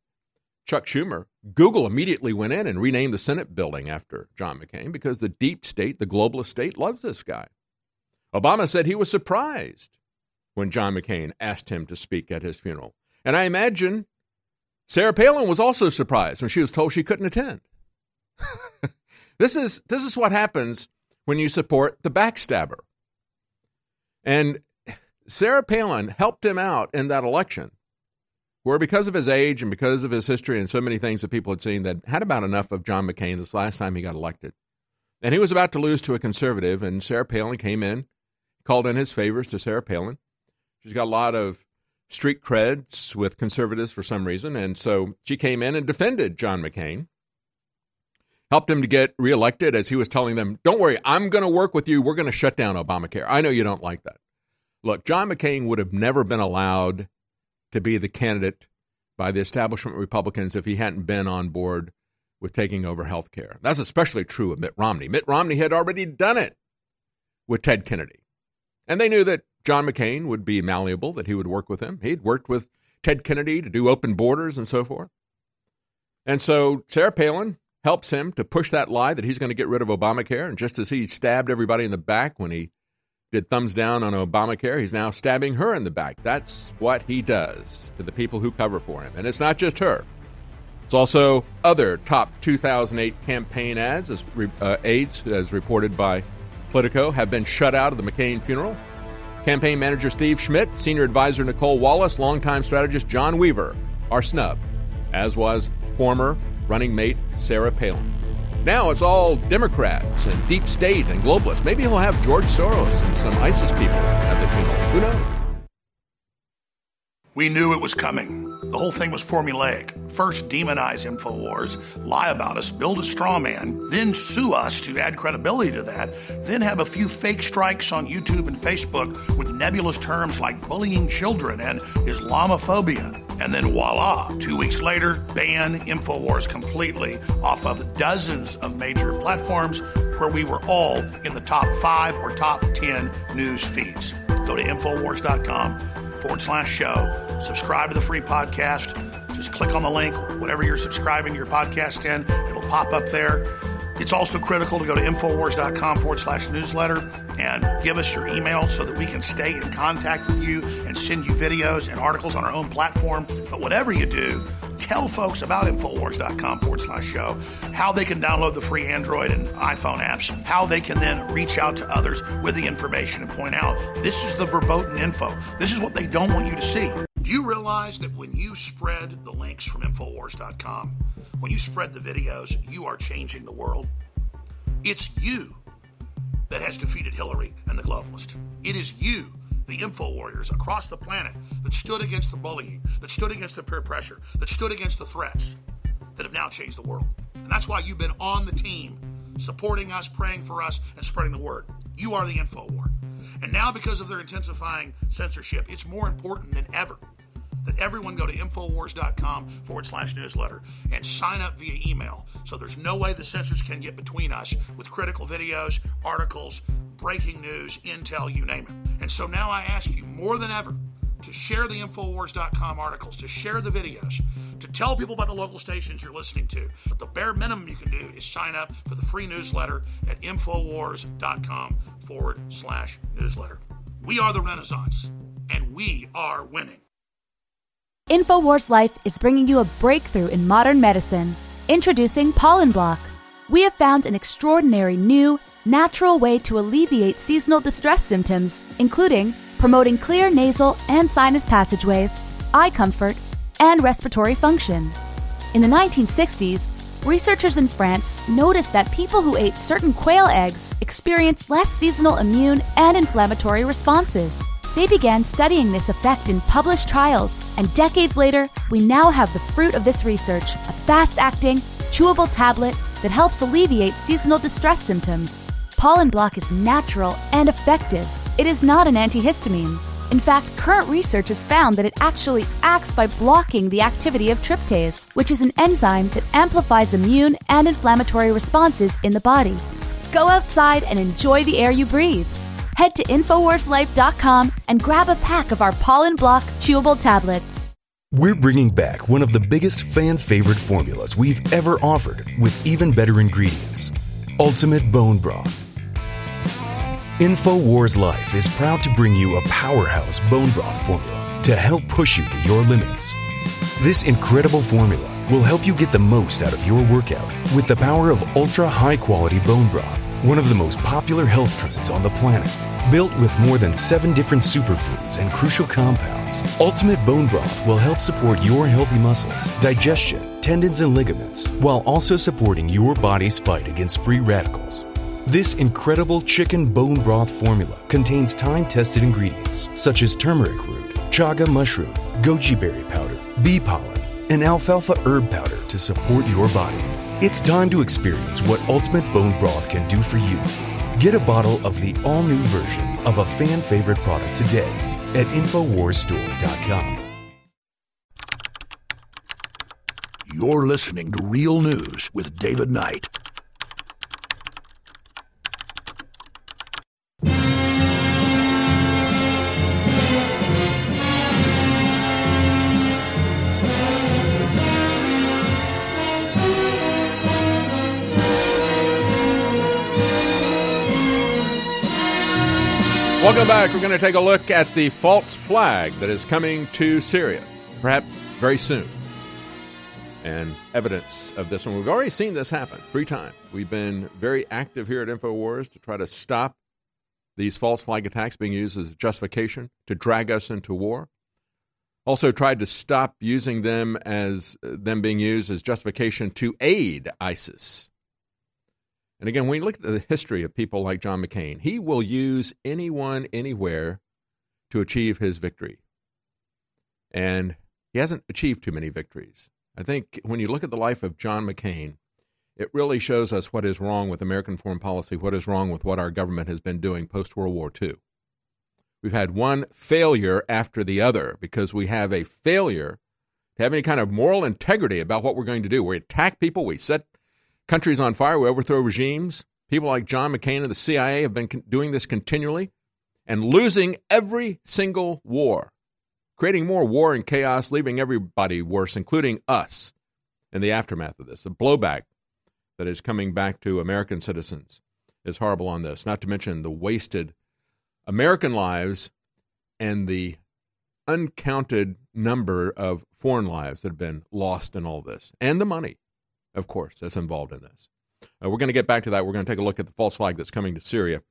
S4: Chuck Schumer, Google immediately went in and renamed the Senate building after John McCain because the deep state, the globalist state, loves this guy. Obama said he was surprised when John McCain asked him to speak at his funeral. And I imagine Sarah Palin was also surprised when she was told she couldn't attend. this is this is what happens when you support the backstabber. And Sarah Palin helped him out in that election, where because of his age and because of his history and so many things that people had seen that had about enough of John McCain this last time he got elected. And he was about to lose to a conservative, and Sarah Palin came in called in his favors to Sarah Palin. She's got a lot of street creds with conservatives for some reason, and so she came in and defended John McCain, helped him to get reelected as he was telling them, Don't worry, I'm going to work with you. We're going to shut down Obamacare. I know you don't like that. Look, John McCain would have never been allowed to be the candidate by the establishment Republicans if he hadn't been on board with taking over health care. That's especially true of Mitt Romney. Mitt Romney had already done it with Ted Kennedy. And they knew that John McCain would be malleable, that he would work with him. He'd worked with Ted Kennedy to do open borders and so forth. And so Sarah Palin helps him to push that lie that he's going to get rid of Obamacare. And just as he stabbed everybody in the back when he did thumbs down on Obamacare, he's now stabbing her in the back. That's what he does to the people who cover for him. And it's not just her. It's also other top 2008 campaign ads, as, uh, aides, as reported by Politico have been shut out of the McCain funeral. Campaign manager Steve Schmidt, senior advisor Nicolle Wallace, longtime strategist John Weaver are snubbed, as was former running mate Sarah Palin. Now it's all Democrats and deep state and globalists. Maybe he'll have George Soros and some ISIS people at the funeral. Who knows?
S3: We knew it was coming. The whole thing was formulaic. First, demonize InfoWars, lie about us, build a straw man, then sue us to add credibility to that, then have a few fake strikes on YouTube and Facebook with nebulous terms like bullying children and Islamophobia. And then voila, two weeks later, ban InfoWars completely off of dozens of major platforms where we were all in the top five or top 10 news feeds. Go to InfoWars.com forward slash show. Subscribe to the free podcast. Just click on the link, whatever you're subscribing to your podcast in, it'll pop up there. It's also critical to go to Infowars.com forward slash newsletter and give us your email so that we can stay in contact with you and send you videos and articles on our own platform. But whatever you do, tell folks about Infowars.com forward slash show, how they can download the free Android and iPhone apps, how they can then reach out to others with the information and point out this is the verboten info. This is what they don't want you to see. Do you realize that when you spread the links from Infowars.com, when you spread the videos, you are changing the world? It's you that has defeated Hillary and the globalists. It is you, the info warriors across the planet, that stood against the bullying, that stood against the peer pressure, that stood against the threats, that have now changed the world. And that's why you've been on the team, supporting us, praying for us, and spreading the word. You are the info war. And now, because of their intensifying censorship, it's more important than ever that everyone go to Infowars.com forward slash newsletter and sign up via email. So there's no way the censors can get between us with critical videos, articles, breaking news, intel, you name it. And so now I ask you more than ever to share the Infowars.com articles, to share the videos, to tell people about the local stations you're listening to. But the bare minimum you can do is sign up for the free newsletter at Infowars.com forward slash newsletter. We are the Renaissance, and we are winning.
S5: InfoWars Life is bringing you a breakthrough in modern medicine. Introducing Pollen Block. We have found an extraordinary new, natural way to alleviate seasonal distress symptoms, including promoting clear nasal and sinus passageways, eye comfort, and respiratory function. In the 1960s, researchers in France noticed that people who ate certain quail eggs experienced less seasonal immune and inflammatory responses. They began studying this effect in published trials, and decades later, we now have the fruit of this research a fast acting, chewable tablet that helps alleviate seasonal distress symptoms. Pollen Block is natural and effective. It is not an antihistamine. In fact, current research has found that it actually acts by blocking the activity of tryptase, which is an enzyme that amplifies immune and inflammatory responses in the body. Go outside and enjoy the air you breathe head to InfoWarsLife.com and grab a pack of our Pollen Block chewable tablets.
S6: We're bringing back one of the biggest fan favorite formulas we've ever offered with even better ingredients Ultimate Bone Broth. InfoWars Life is proud to bring you a powerhouse bone broth formula to help push you to your limits. This incredible formula will help you get the most out of your workout with the power of ultra high quality bone broth one of the most popular health trends on the planet. Built with more than seven different superfoods and crucial compounds, Ultimate Bone Broth will help support your healthy muscles, digestion, tendons, and ligaments, while also supporting your body's fight against free radicals. This incredible chicken bone broth formula contains time tested ingredients such as turmeric root, chaga mushroom, goji berry powder, bee pollen, and alfalfa herb powder to support your body. It's time to experience what Ultimate Bone Broth can do for you. Get a bottle of the all new version of a fan favorite product today at InfoWarsStore.com.
S3: You're listening to Real News with David Knight.
S4: Welcome back. We're going to take a look at the false flag that is coming to Syria, perhaps very soon. And evidence of this. And we've already seen this happen three times. We've been very active here at InfoWars to try to stop these false flag attacks being used as justification to drag us into war. Also tried to stop using them as them being used as justification to aid ISIS. And again, when you look at the history of people like John McCain, he will use anyone, anywhere to achieve his victory. And he hasn't achieved too many victories. I think when you look at the life of John McCain, it really shows us what is wrong with American foreign policy, what is wrong with what our government has been doing post World War II. We've had one failure after the other because we have a failure to have any kind of moral integrity about what we're going to do. We attack people, we set countries on fire, we overthrow regimes. People like John McCain and the CIA have been doing this continually and losing every single war, creating more war and chaos, leaving everybody worse, including us, in the aftermath of this. The blowback that is coming back to American citizens is horrible on this, not to mention the wasted American lives and the uncounted number of foreign lives that have been lost in all this, and the money of course, that's involved in this. Uh, we're going to get back to that. We're going to take a look at the false flag that's coming to Syria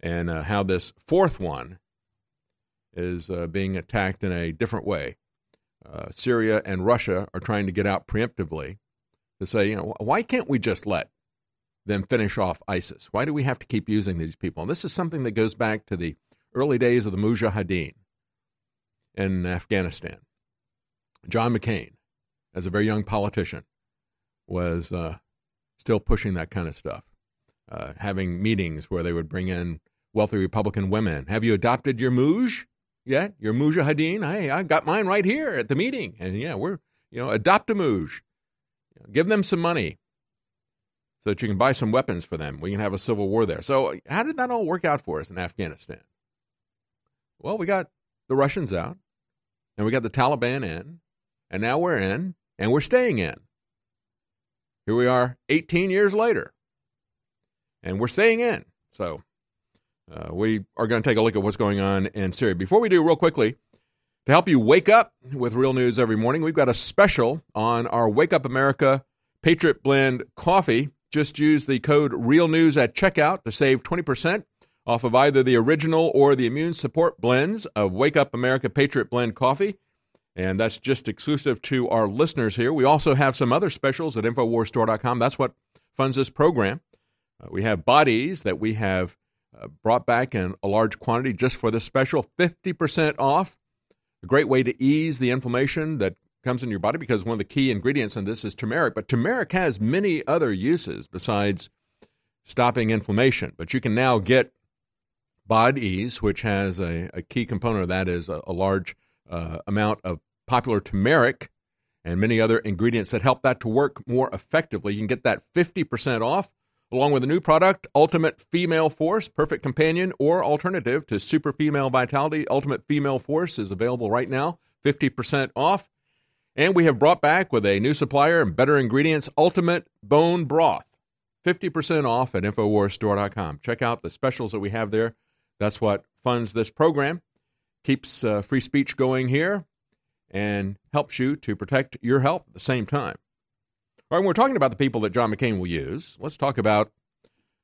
S4: and uh, how this fourth one is uh, being attacked in a different way. Uh, Syria and Russia are trying to get out preemptively to say, you know, why can't we just let them finish off ISIS? Why do we have to keep using these people? And this is something that goes back to the early days of the Mujahideen in Afghanistan. John McCain, as a very young politician, was uh, still pushing that kind of stuff, uh, having meetings where they would bring in wealthy Republican women. Have you adopted your Muj yet? Your Mujahideen? Hey, I got mine right here at the meeting. And yeah, we're, you know, adopt a Muj. Give them some money so that you can buy some weapons for them. We can have a civil war there. So, how did that all work out for us in Afghanistan? Well, we got the Russians out, and we got the Taliban in, and now we're in, and we're staying in. Here we are 18 years later, and we're staying in. So, uh, we are going to take a look at what's going on in Syria. Before we do, real quickly, to help you wake up with real news every morning, we've got a special on our Wake Up America Patriot Blend coffee. Just use the code Real News at checkout to save 20% off of either the original or the immune support blends of Wake Up America Patriot Blend coffee. And that's just exclusive to our listeners here. We also have some other specials at InfoWarsStore.com. That's what funds this program. Uh, we have Bod Ease that we have uh, brought back in a large quantity just for this special 50% off. A great way to ease the inflammation that comes in your body because one of the key ingredients in this is turmeric. But turmeric has many other uses besides stopping inflammation. But you can now get Bod Ease, which has a, a key component of that is a, a large uh, amount of popular turmeric and many other ingredients that help that to work more effectively. You can get that 50% off along with a new product, Ultimate Female Force, perfect companion or alternative to Super Female Vitality. Ultimate Female Force is available right now, 50% off. And we have brought back with a new supplier and better ingredients, Ultimate Bone Broth, 50% off at InfoWarsStore.com. Check out the specials that we have there. That's what funds this program, keeps uh, free speech going here, and helps you to protect your health at the same time. All right, we're talking about the people that John McCain will use. Let's talk about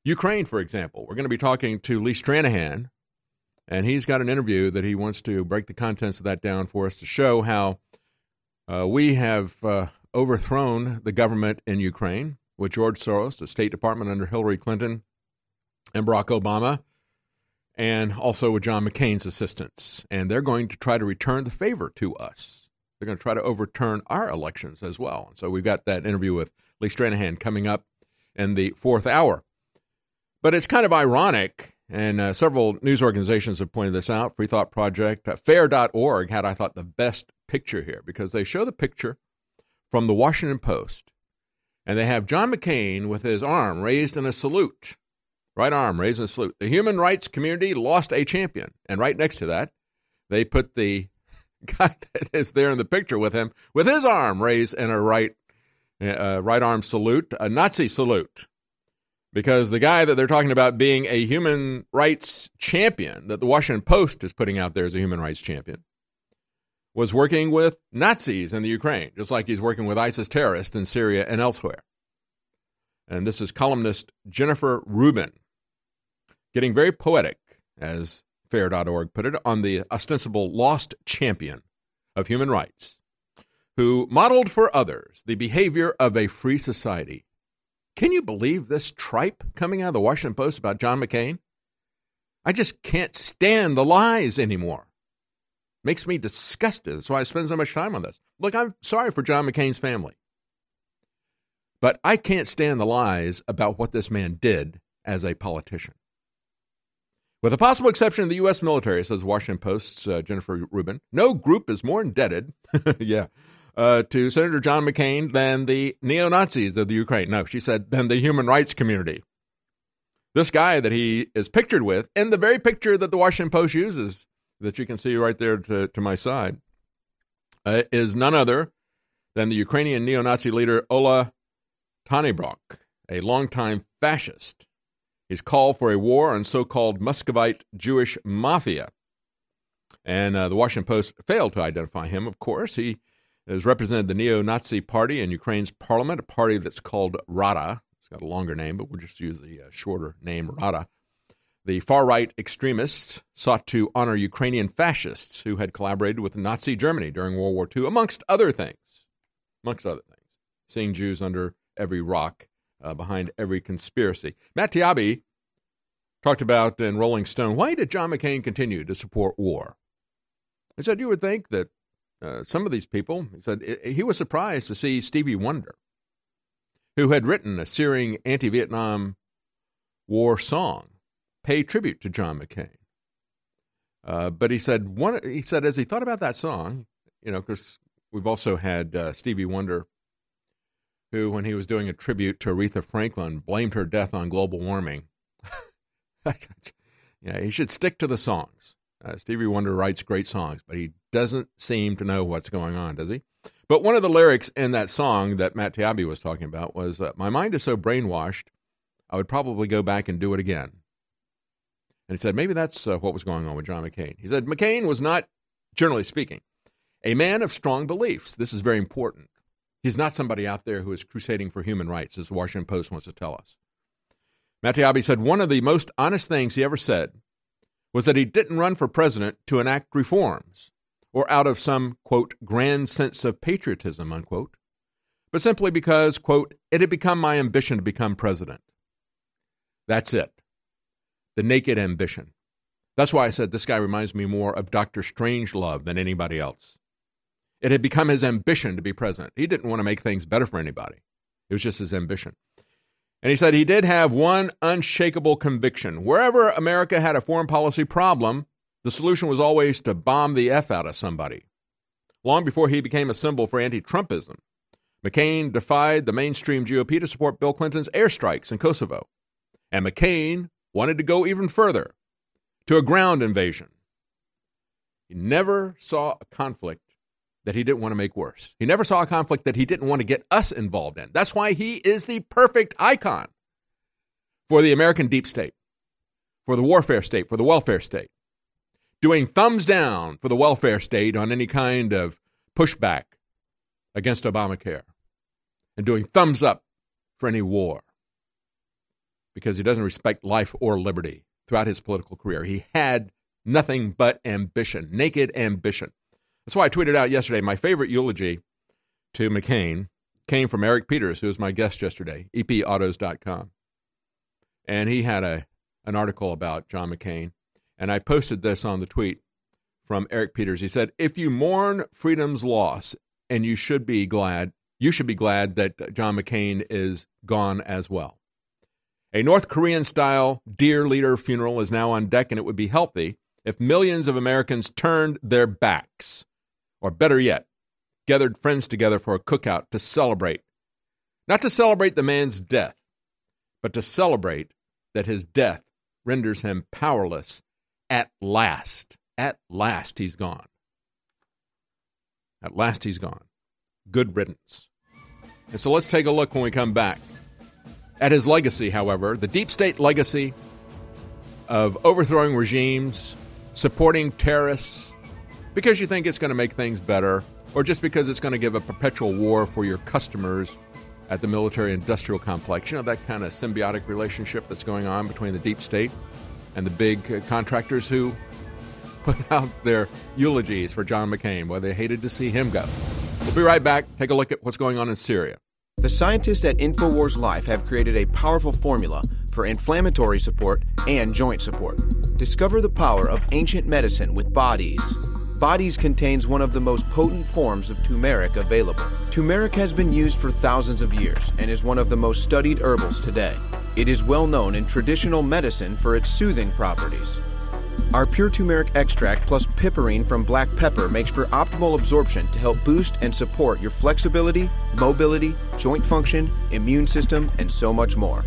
S4: Ukraine, for example. We're going to be talking to Lee Stranahan, and he's got an interview that he wants to break the contents of that down for us to show how uh, we have uh, overthrown the government in Ukraine with George Soros, the State Department under Hillary Clinton and Barack Obama, and also with John McCain's assistance. And they're going to try to return the favor to us. They're going to try to overturn our elections as well. So we've got that interview with Lee Stranahan coming up in the fourth hour. But it's kind of ironic, and uh, several news organizations have pointed this out. Free Thought Project, uh, Fair.org had, I thought, the best picture here because they show the picture from the Washington Post, and they have John McCain with his arm raised in a salute, right arm raising a salute. The human rights community lost a champion, and right next to that, they put the guy that is there in the picture with him with his arm raised in a right uh, right arm salute, a Nazi salute. Because the guy that they're talking about being a human rights champion, that the Washington Post is putting out there as a human rights champion, was working with Nazis in the Ukraine, just like he's working with ISIS terrorists in Syria and elsewhere. And this is columnist Jennifer Rubin getting very poetic as fair.org put it, on the ostensible lost champion of human rights, who modeled for others the behavior of a free society. Can you believe this tripe coming out of the Washington Post about John McCain? I just can't stand the lies anymore. Makes me disgusted. That's why I spend so much time on this. Look, I'm sorry for John McCain's family. But I can't stand the lies about what this man did as a politician. With a possible exception of the U.S. military, says Washington Post's uh, Jennifer Rubin, no group is more indebted, yeah, uh, to Senator John McCain than the neo Nazis of the Ukraine. No, she said, than the human rights community. This guy that he is pictured with, in the very picture that the Washington Post uses, that you can see right there to, to my side, uh, is none other than the Ukrainian neo Nazi leader Ola Tyahnybok, a longtime fascist his call for a war on so called Muscovite Jewish mafia. And uh, the Washington Post failed to identify him, of course. He has represented the neo Nazi party in Ukraine's parliament, a party that's called Rada. It's got a longer name, but we'll just use the uh, shorter name, Rada. The far right extremists sought to honor Ukrainian fascists who had collaborated with Nazi Germany during World War II, amongst other things. Amongst other things. Seeing Jews under every rock uh, behind every conspiracy. Matt Taibbi talked about in Rolling Stone why did John McCain continue to support war? He said, You would think that uh, some of these people, he said, he was surprised to see Stevie Wonder, who had written a searing anti Vietnam War song, pay tribute to John McCain. Uh, but he said, one, he said, as he thought about that song, you know, because we've also had uh, Stevie Wonder, who, when he was doing a tribute to Aretha Franklin, blamed her death on global warming. yeah, he should stick to the songs. Uh, Stevie Wonder writes great songs, but he doesn't seem to know what's going on, does he? But one of the lyrics in that song that Matt Taibbi was talking about was, uh, "My mind is so brainwashed, I would probably go back and do it again." And he said maybe that's uh, what was going on with John McCain. He said McCain was not, generally speaking, a man of strong beliefs. This is very important. He's not somebody out there who is crusading for human rights, as the Washington Post wants to tell us. Matt Taibbi said one of the most honest things he ever said was that he didn't run for president to enact reforms or out of some, quote, grand sense of patriotism, unquote, but simply because, quote, it had become my ambition to become president. That's it. The naked ambition. That's why I said this guy reminds me more of Dr. Strangelove than anybody else. It had become his ambition to be president. He didn't want to make things better for anybody, it was just his ambition. And he said he did have one unshakable conviction. Wherever America had a foreign policy problem, the solution was always to bomb the F out of somebody. Long before he became a symbol for anti Trumpism, McCain defied the mainstream GOP to support Bill Clinton's airstrikes in Kosovo. And McCain wanted to go even further to a ground invasion. He never saw a conflict that he didn't want to make worse. He never saw a conflict that he didn't want to get us involved in. That's why he is the perfect icon for the American deep state, for the warfare state, for the welfare state. Doing thumbs down for the welfare state on any kind of pushback against Obamacare, and doing thumbs up for any war because he doesn't respect life or liberty throughout his political career. He had nothing but ambition, naked ambition. That's why I tweeted out yesterday my favorite eulogy to McCain came from Eric Peters, who was my guest yesterday, epautos.com. And he had a, an article about John McCain. And I posted this on the tweet from Eric Peters. He said, If you mourn freedom's loss, and you should be glad, you should be glad that John McCain is gone as well. A North Korean style dear leader funeral is now on deck, and it would be healthy if millions of Americans turned their backs or better yet, gathered friends together for a cookout to celebrate. Not to celebrate the man's death, but to celebrate that his death renders him powerless at last. At last, he's gone. At last, he's gone. Good riddance. And so let's take a look when we come back at his legacy, however, the deep state legacy of overthrowing regimes, supporting terrorists, because you think it's going to make things better, or just because it's going to give a perpetual war for your customers at the military industrial complex. You know, that kind of symbiotic relationship that's going on between the deep state and the big uh, contractors who put out their eulogies for John McCain, where they hated to see him go. We'll be right back. Take a look at what's going on in Syria.
S13: The scientists at InfoWars Life have created a powerful formula for inflammatory support and joint support. Discover the power of ancient medicine with Bod Ease. Bod Ease contains one of the most potent forms of turmeric available. Turmeric has been used for thousands of years and is one of the most studied herbals today. It is well known in traditional medicine for its soothing properties. Our pure turmeric extract plus piperine from black pepper makes for optimal absorption to help boost and support your flexibility, mobility, joint function, immune system, and so much more.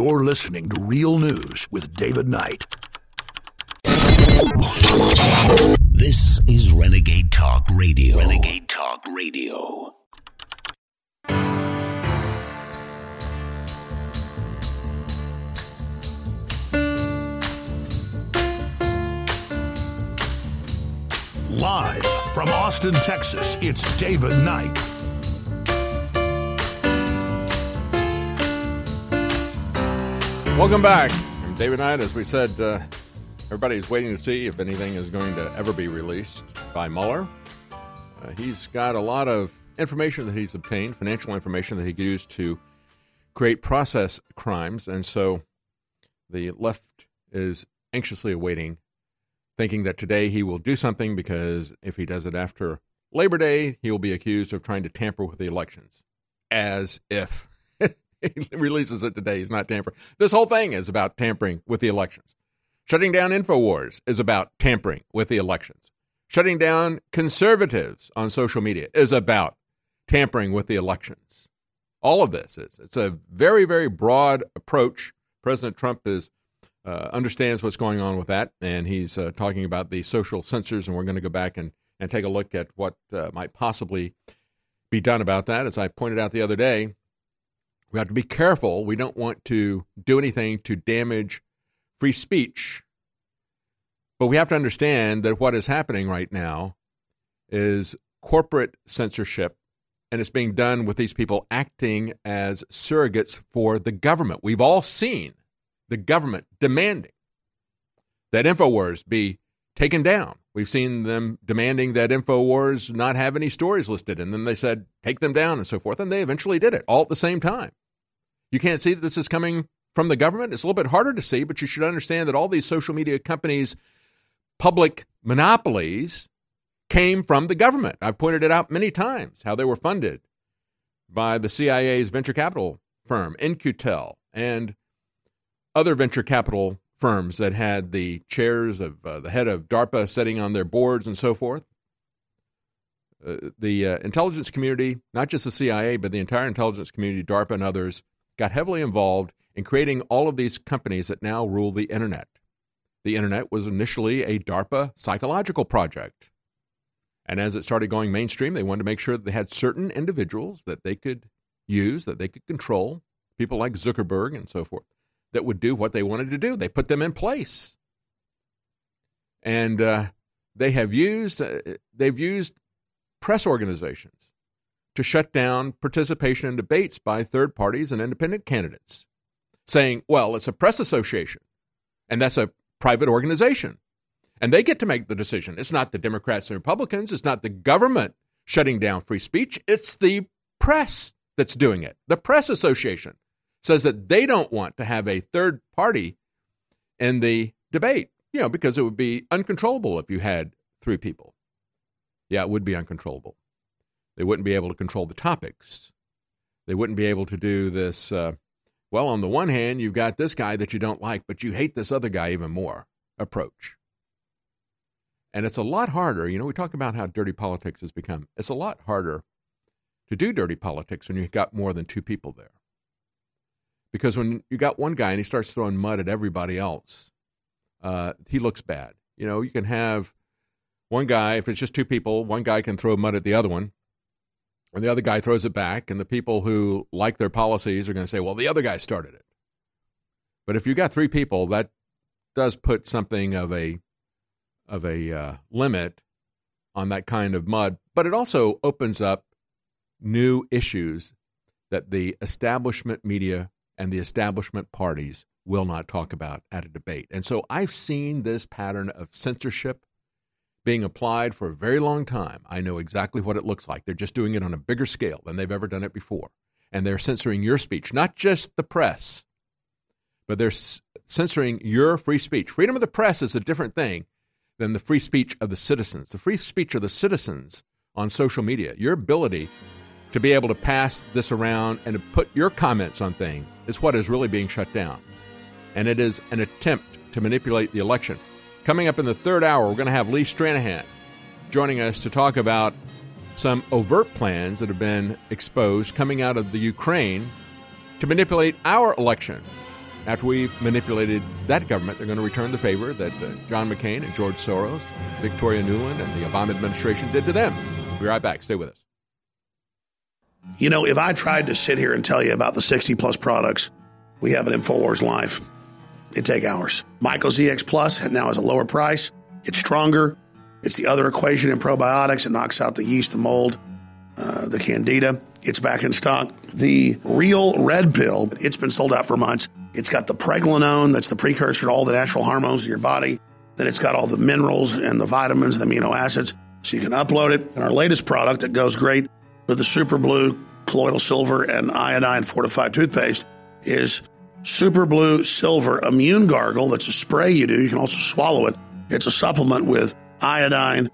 S3: You're listening to Real News with David Knight.
S2: This is Renegade Talk Radio. Renegade Talk Radio.
S3: Live from Austin, Texas, it's David Knight.
S4: Welcome back. I'm David Knight. As we said, uh, everybody's waiting to see if anything is going to ever be released by Mueller. Uh, he's got a lot of information that he's obtained, financial information that he could use to create process crimes. And so the left is anxiously awaiting, thinking that today he will do something because if he does it after Labor Day, he will be accused of trying to tamper with the elections. As if releases it today. He's not tampering. This whole thing is about tampering with the elections. Shutting down InfoWars is about tampering with the elections. Shutting down conservatives on social media is about tampering with the elections. All of this is. It's a very, very broad approach. President Trump is uh, understands what's going on with that, and he's uh, talking about the social censors, and we're going to go back and, and take a look at what uh, might possibly be done about that. As I pointed out the other day, we have to be careful. We don't want to do anything to damage free speech. But we have to understand that what is happening right now is corporate censorship, and it's being done with these people acting as surrogates for the government. We've all seen the government demanding that InfoWars be taken down. We've seen them demanding that InfoWars not have any stories listed, and then they said, take them down and so forth, and they eventually did it all at the same time. You can't see that this is coming from the government. It's a little bit harder to see, but you should understand that all these social media companies' public monopolies came from the government. I've pointed it out many times how they were funded by the CIA's venture capital firm, In-Q-Tel, and other venture capital firms that had the chairs of uh, the head of DARPA sitting on their boards and so forth. Uh, the uh, intelligence community, not just the CIA, but the entire intelligence community, DARPA and others, got heavily involved in creating all of these companies that now rule the internet. The internet was initially a DARPA psychological project. And as it started going mainstream, they wanted to make sure that they had certain individuals that they could use, that they could control, people like Zuckerberg and so forth, that would do what they wanted to do. They put them in place. And uh, they have used, uh, they've used press organizations to shut down participation in debates by third parties and independent candidates, saying, well, it's a press association, and that's a private organization, and they get to make the decision. It's not the Democrats and Republicans, it's not the government shutting down free speech, it's the press that's doing it. The press association says that they don't want to have a third party in the debate, you know, because it would be uncontrollable if you had three people. Yeah, it would be uncontrollable. They wouldn't be able to control the topics. They wouldn't be able to do this. Uh, well, on the one hand, you've got this guy that you don't like, but you hate this other guy even more approach. And it's a lot harder. You know, we talk about how dirty politics has become. It's a lot harder to do dirty politics when you've got more than two people there. Because when you got one guy and he starts throwing mud at everybody else, uh, he looks bad. You know, you can have one guy, if it's just two people, one guy can throw mud at the other one, And the other guy throws it back, and the people who like their policies are going to say, well, the other guy started it. But if you got three people, that does put something of a of a uh, limit on that kind of mud. But it also opens up new issues that the establishment media and the establishment parties will not talk about at a debate. And so I've seen this pattern of censorship being applied for a very long time. I know exactly what it looks like. They're just doing it on a bigger scale than they've ever done it before. And they're censoring your speech, not just the press, but they're censoring your free speech. Freedom of the press is a different thing than the free speech of the citizens. The free speech of the citizens on social media, your ability to be able to pass this around and to put your comments on things is what is really being shut down. And it is an attempt to manipulate the election. Coming up in the third hour, we're going to have Lee Stranahan joining us to talk about some overt plans that have been exposed coming out of the Ukraine to manipulate our election. After we've manipulated that government, they're going to return the favor that uh, John McCain and George Soros, Victoria Nuland, and the Obama administration did to them. We'll be right back. Stay with us.
S3: You know, if I tried to sit here and tell you about the 60 plus products we have at InfoWars Life, it'd take hours. Myco ZX Plus now has a lower price. It's stronger. It's the other equation in probiotics. It knocks out the yeast, the mold, uh, the candida. It's back in stock. The real red pill, it's been sold out for months. It's got the pregnenolone, that's the precursor to all the natural hormones in your body. Then it's got all the minerals and the vitamins the amino acids. So you can upload it. And our latest product that goes great with the Super Blue colloidal silver and iodine fortified toothpaste is Super Blue Silver Immune Gargle. That's a spray you do. You can also swallow it. It's a supplement with iodine,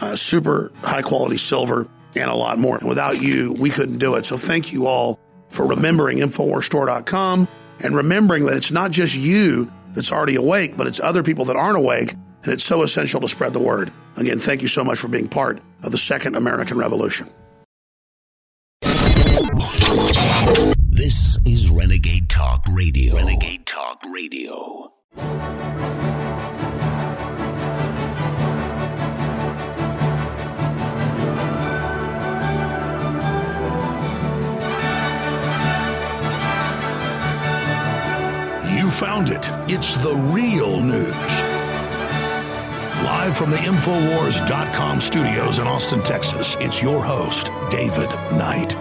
S3: uh, super high quality silver, and a lot more. Without you, we couldn't do it. So thank you all for remembering InfoWarsStore.com and remembering that it's not just you that's already awake, but it's other people that aren't awake. And it's so essential to spread the word. Again, thank you so much for being part of the second American Revolution.
S2: This is Renegade Talk Radio. Renegade Talk Radio.
S3: You found it. It's the real news. Live from the Infowars.com studios in Austin, Texas, it's your host, David Knight.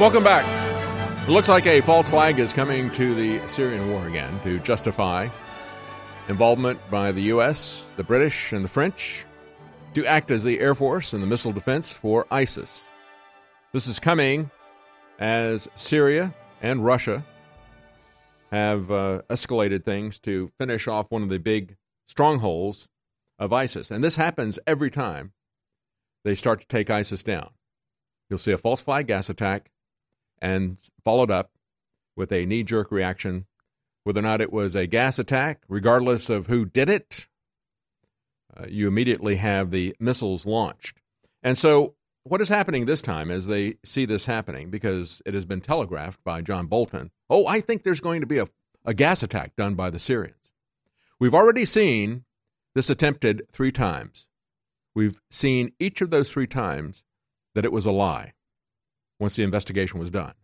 S4: Welcome back. It looks like a false flag is coming to the Syrian war again to justify involvement by the U.S., the British, and the French to act as the air force and the missile defense for ISIS. This is coming as Syria and Russia have uh, escalated things to finish off one of the big strongholds of ISIS. And this happens every time they start to take ISIS down. You'll see a false flag gas attack and followed up with a knee jerk reaction, whether or not it was a gas attack, regardless of who did it. Uh, you immediately have the missiles launched. And so, what is happening this time as they see this happening, because it has been telegraphed by John Bolton oh, I think there's going to be a, a gas attack done by the Syrians. We've already seen this attempted three times. We've seen each of those three times that it was a lie once the investigation was done.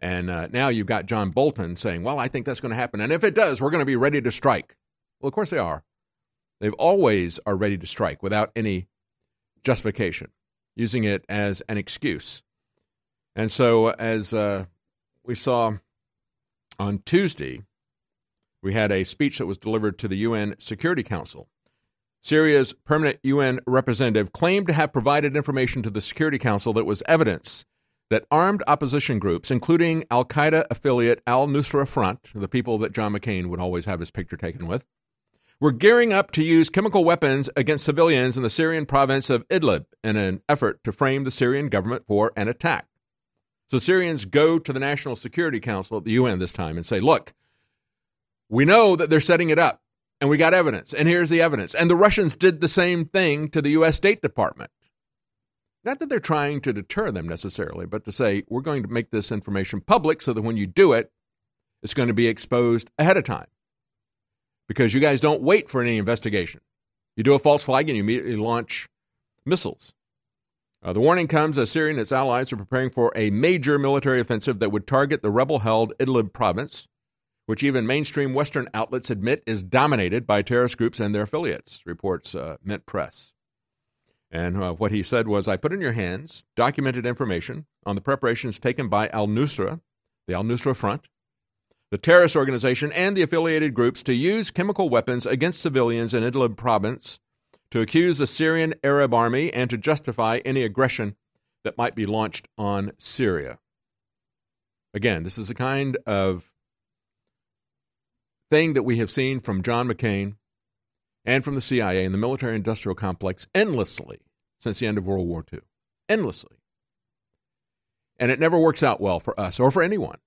S4: And uh, now you've got John Bolton saying, well, I think that's going to happen. And if it does, we're going to be ready to strike. Well, of course they are. They've always are ready to strike without any justification, using it as an excuse. And so, as uh, we saw on Tuesday, we had a speech that was delivered to the UN Security Council. Syria's permanent UN representative claimed to have provided information to the Security Council that was evidence that armed opposition groups, including Al Qaeda affiliate Al Nusra Front, the people that John McCain would always have his picture taken with, were gearing up to use chemical weapons against civilians in the Syrian province of Idlib in an effort to frame the Syrian government for an attack. So Syrians go to the National Security Council at the UN this time and say, look, we know that they're setting it up and we got evidence, and here's the evidence. And the Russians did the same thing to the U.S. State Department. Not that they're trying to deter them necessarily, but to say, we're going to make this information public so that when you do it, it's going to be exposed ahead of time. because you guys don't wait for any investigation. You do a false flag and you immediately launch missiles. Uh, the warning comes as Syria and its allies are preparing for a major military offensive that would target the rebel held Idlib province, which even mainstream Western outlets admit is dominated by terrorist groups and their affiliates, reports uh, Mint Press. And uh, what he said was I put in your hands documented information on the preparations taken by al Nusra, the al Nusra Front, the terrorist organization, and the affiliated groups to use chemical weapons against civilians in Idlib province to accuse the Syrian Arab army and to justify any aggression that might be launched on Syria. Again, this is the kind of thing that we have seen from John McCain and from the CIA and the military industrial complex endlessly since the end of World War II. Endlessly. And it never works out well for us or for anyone.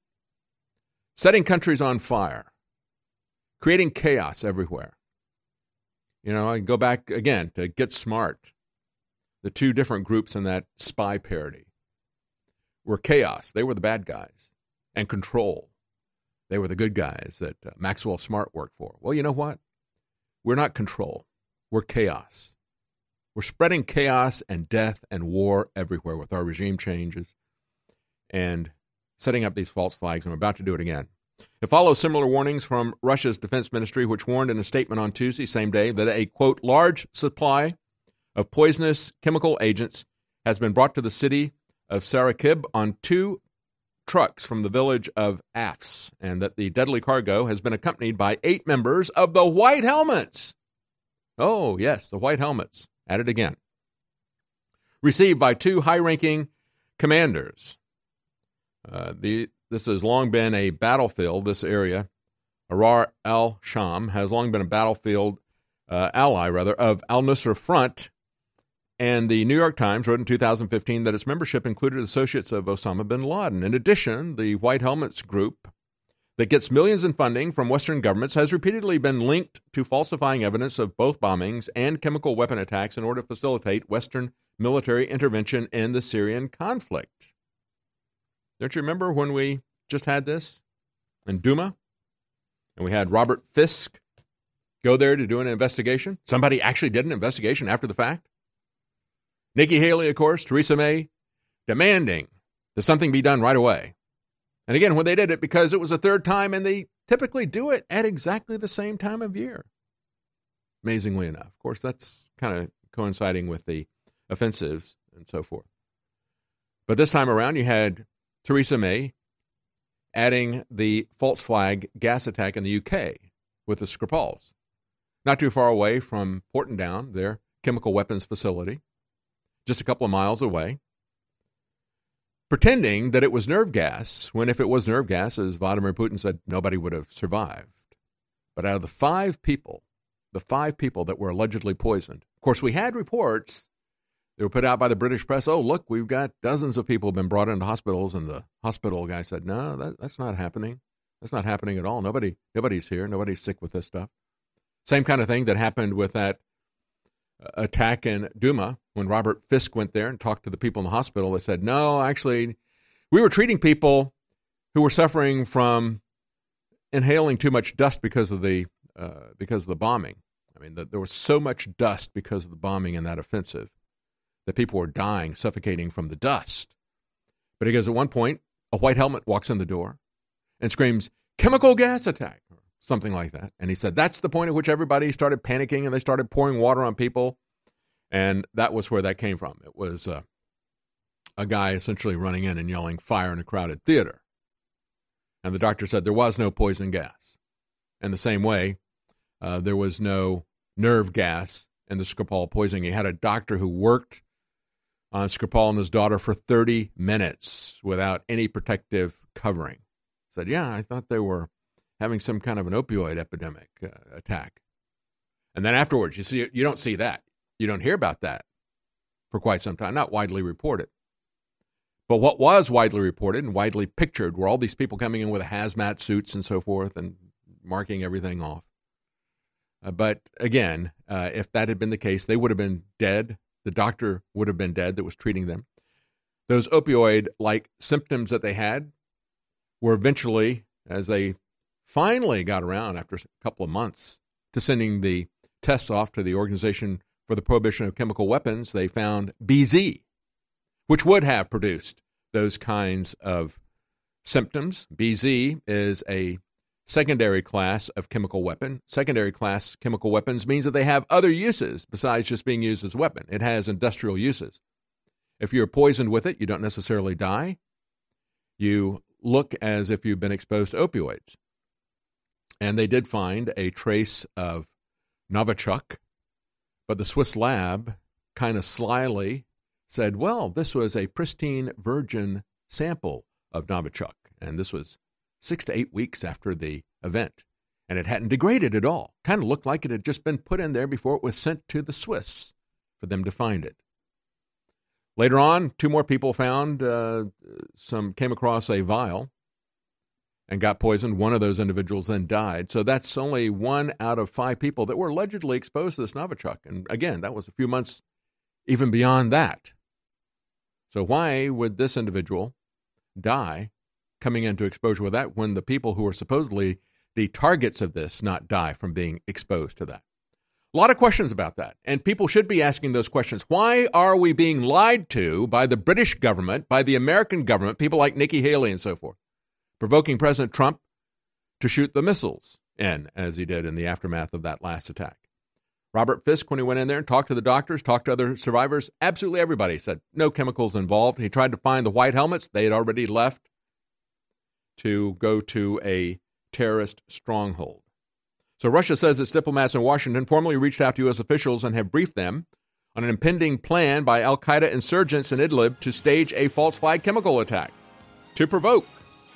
S4: Setting countries on fire, creating chaos everywhere. You know, I go back again to Get Smart, the two different groups in that spy parody were chaos. They were the bad guys, and control. They were the good guys that uh, Maxwell Smart worked for. Well, you know what? We're not control. We're chaos. We're spreading chaos and death and war everywhere with our regime changes and setting up these false flags. And we're about to do it again. It follows similar warnings from Russia's defense ministry, which warned in a statement on Tuesday, same day, that a, quote, large supply of poisonous chemical agents has been brought to the city of Sarakib on two trucks from the village of Afs, and that the deadly cargo has been accompanied by eight members of the White Helmets. Oh, yes, the White Helmets. At it again. Received by two high ranking commanders. Uh, the, this has long been a battlefield, this area. Ahrar al Sham has long been a battlefield uh, ally, rather, of al Nusra Front and the New York Times wrote in 2015 that its membership included associates of Osama bin Laden. In addition, the White Helmets group that gets millions in funding from Western governments has repeatedly been linked to falsifying evidence of both bombings and chemical weapon attacks in order to facilitate Western military intervention in the Syrian conflict. Don't you remember when we just had this in Duma? And we had Robert Fisk go there to do an investigation? Somebody actually did an investigation after the fact? Nikki Haley, of course, Theresa May, demanding that something be done right away. And again, when they did it, because it was the third time, and they typically do it at exactly the same time of year. Amazingly enough. Of course, that's kind of coinciding with the offensives and so forth. But this time around, you had Theresa May adding the false flag gas attack in the UK with the Skripals, not too far away from Porton Down, their chemical weapons facility just a couple of miles away, pretending that it was nerve gas, when if it was nerve gas, as Vladimir Putin said, nobody would have survived. But out of the five people, the five people that were allegedly poisoned, of course, we had reports they were put out by the British press. Oh, look, we've got dozens of people have been brought into hospitals, and the hospital guy said, "No, that, that's not happening. That's not happening at all. Nobody, nobody's here. Nobody's sick with this stuff." Same kind of thing that happened with that attack in Duma when Robert Fisk went there and talked to the people in the hospital. They said, no, actually, we were treating people who were suffering from inhaling too much dust because of the uh, because of the bombing. I mean, the, there was so much dust because of the bombing in that offensive that people were dying, suffocating from the dust. But he goes, at one point, a white helmet walks in the door and screams, "Chemical gas attack!" Something like that. And he said that's the point at which everybody started panicking and they started pouring water on people. And that was where that came from. It was uh, a guy essentially running in and yelling fire in a crowded theater. And the doctor said there was no poison gas. In the same way, uh, there was no nerve gas in the Skripal poisoning. He had a doctor who worked on Skripal and his daughter for 30 minutes without any protective covering. Said, yeah, I thought they were having some kind of an opioid epidemic uh, attack. And then afterwards, you see, you don't see that. You don't hear about that for quite some time, not widely reported. But what was widely reported and widely pictured were all these people coming in with hazmat suits and so forth and marking everything off. Uh, but again, uh, if that had been the case, they would have been dead. The doctor would have been dead that was treating them. Those opioid like symptoms that they had were eventually, as they finally got around after a couple of months to sending the tests off to the Organization for the Prohibition of Chemical Weapons, they found BZ, which would have produced those kinds of symptoms. BZ is a secondary class of chemical weapon. Secondary class chemical weapons means that they have other uses besides just being used as a weapon. It has industrial uses. If you're poisoned with it, you don't necessarily die. You look as if you've been exposed to opioids. And they did find a trace of Novichok, but the Swiss lab kind of slyly said, well, this was a pristine virgin sample of Novichok. And this was six to eight weeks after the event. And it hadn't degraded at all. Kind of looked like it had just been put in there before it was sent to the Swiss for them to find it. Later on, two more people found uh, some, came across a vial and got poisoned. One of those individuals then died. So that's only one out of five people that were allegedly exposed to this Novichok. And again, that was a few months even beyond that. So why would this individual die coming into exposure with that when the people who are supposedly the targets of this not die from being exposed to that? A lot of questions about that. And people should be asking those questions. Why are we being lied to by the British government, by the American government, people like Nikki Haley and so forth, provoking President Trump to shoot the missiles in, as he did in the aftermath of that last attack? Robert Fisk, when he went in there and talked to the doctors, talked to other survivors, absolutely everybody said no chemicals involved. He tried to find the white helmets. They had already left to go to a terrorist stronghold. So Russia says its diplomats in Washington formally reached out to U.S. officials and have briefed them on an impending plan by Al Qaeda insurgents in Idlib to stage a false flag chemical attack to provoke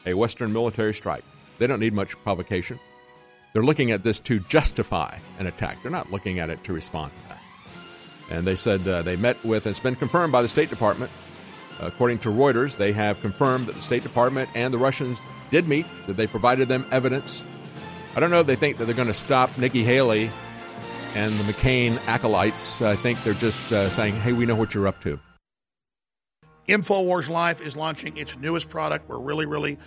S4: a Western military strike. They don't need much provocation. They're looking at this to justify an attack. They're not looking at it to respond to that. And they said uh, they met with, and it's been confirmed by the State Department. According to Reuters, they have confirmed that the State Department and the Russians did meet, that they provided them evidence I don't know if they think that they're going to stop Nikki Haley and the McCain acolytes. I think they're just uh, saying, hey, we know what you're up to.
S3: InfoWars Life is launching its newest product. We're really, really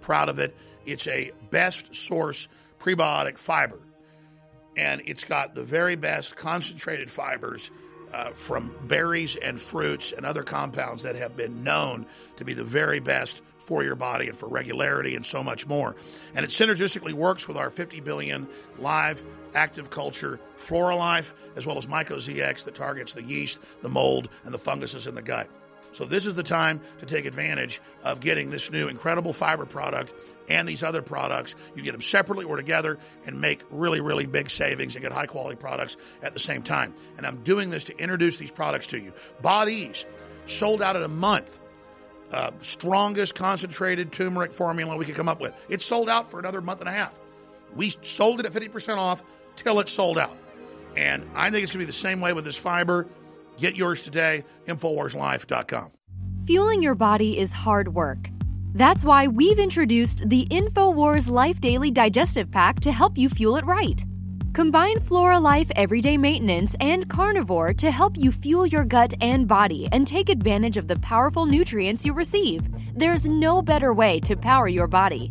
S3: proud of it. It's a best source prebiotic fiber, and it's got the very best concentrated fibers uh, from berries and fruits and other compounds that have been known to be the very best for your body and for regularity and so much more. And it synergistically works with our 50 billion live active culture Flora Life, as well as MycoZX that targets the yeast, the mold, and the funguses in the gut. So this is the time to take advantage of getting this new incredible fiber product and these other products. You get them separately or together and make really, really big savings and get high quality products at the same time. And I'm doing this to introduce these products to you. Bod Ease sold out in a month uh, strongest concentrated turmeric formula we could come up with. It's sold out for another month and a half. We sold it at 50% off till it's sold out. And I think it's going to be the same way with this fiber. Get yours today, InfoWarsLife.com.
S14: Fueling your body is hard work. That's why we've introduced the InfoWars Life Daily Digestive Pack to help you fuel it right. Combine Flora Life Everyday Maintenance and Carnivore to help you fuel your gut and body and take advantage of the powerful nutrients you receive. There's no better way to power your body.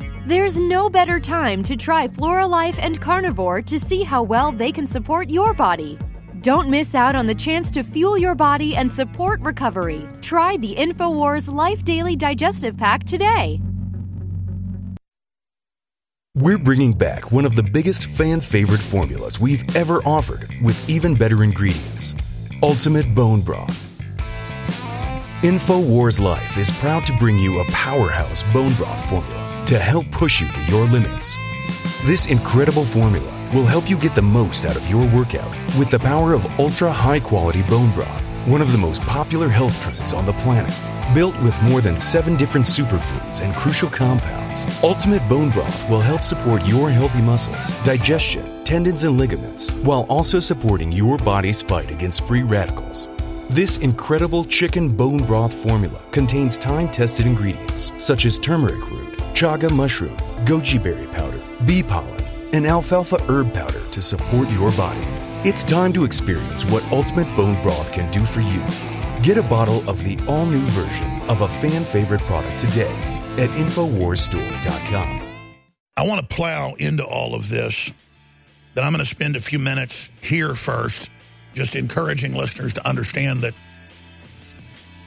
S14: There's no better time to try Floralife and Carnivore to see how well they can support your body. Don't miss out on the chance to fuel your body and support recovery. Try the InfoWars Life Daily Digestive Pack today.
S6: We're bringing back one of the biggest fan favorite formulas we've ever offered with even better ingredients. Ultimate Bone Broth. InfoWars Life is proud to bring you a powerhouse bone broth formula to help push you to your limits. This incredible formula will help you get the most out of your workout with the power of ultra high quality bone broth, one of the most popular health trends on the planet. Built with more than seven different superfoods and crucial compounds, Ultimate Bone Broth will help support your healthy muscles, digestion, tendons, and ligaments, while also supporting your body's fight against free radicals. This incredible chicken bone broth formula contains time tested ingredients such as turmeric root, chaga mushroom, goji berry powder, bee pollen, and alfalfa herb powder to support your body. It's time to experience what Ultimate Bone Broth can do for you. Get a bottle of the all new version of a fan favorite product today at InfoWarsStore.com.
S3: I want to plow into all of this, but I'm going to spend a few minutes here first just encouraging listeners to understand that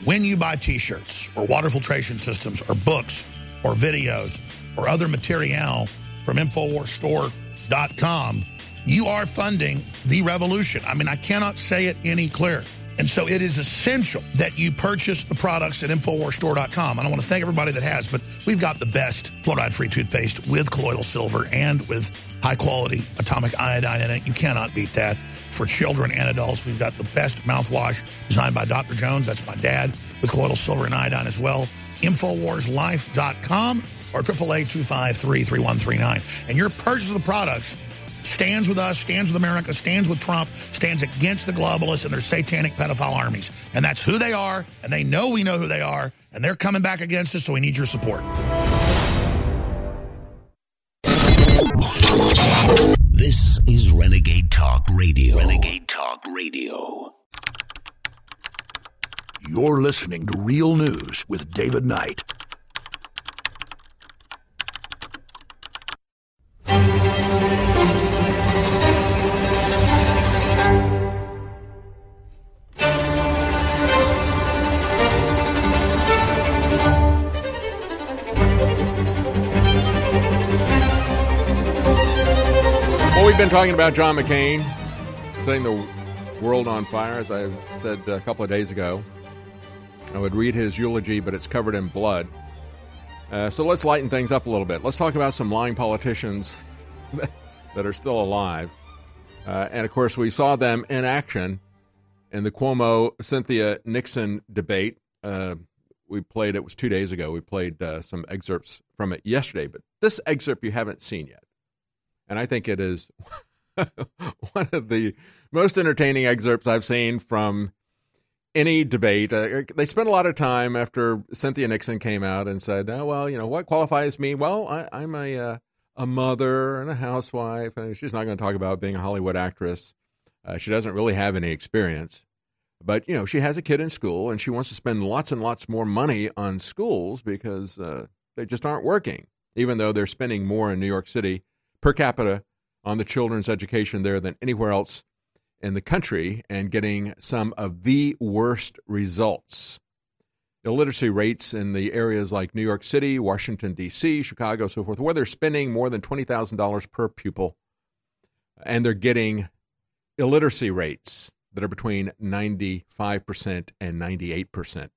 S3: when you buy t-shirts or water filtration systems or books or videos or other material from InfoWarsStore.com, you are funding the revolution. I mean, I cannot say it any clearer. And so it is essential that you purchase the products at InfoWarsStore.com. I don't want to thank everybody that has, but we've got the best fluoride-free toothpaste with colloidal silver and with high-quality atomic iodine in it. You cannot beat that. For children and adults, we've got the best mouthwash designed by Dr. Jones. That's my dad, with colloidal silver and iodine as well. InfoWarsLife.com or 888-253-3139. And your purchase of the products stands with us, stands with America, stands with Trump, stands against the globalists and their satanic pedophile armies. And that's who they are, and they know we know who they are, and they're coming back against us, so we need your support.
S2: This is Renegade Talk Radio. Renegade Talk Radio.
S3: You're listening to Real News with David Knight.
S4: Been talking about John McCain setting the world on fire, as I said a couple of days ago. I would read his eulogy, but it's covered in blood. Uh, so let's lighten things up a little bit. Let's talk about some lying politicians that are still alive. Uh, and of course, we saw them in action in the Cuomo Cynthia Nixon debate. Uh, we played it was two days ago. We played uh, some excerpts from it yesterday, but this excerpt you haven't seen yet and I think it is one of the most entertaining excerpts I've seen from any debate. Uh, they spent a lot of time after Cynthia Nixon came out and said, oh, "Well, you know what qualifies me? Well, I, am a uh, a mother and a housewife, and she's not going to talk about being a Hollywood actress. Uh, she doesn't really have any experience." But you know, she has a kid in school, and she wants to spend lots and lots more money on schools because uh, they just aren't working. Even though they're spending more in New York City per capita on the children's education there than anywhere else in the country and getting some of the worst results. Illiteracy rates in the areas like New York City, Washington, D.C., Chicago, so forth, where they're spending more than $20,000 per pupil, and they're getting illiteracy rates that are between 95% and 98%,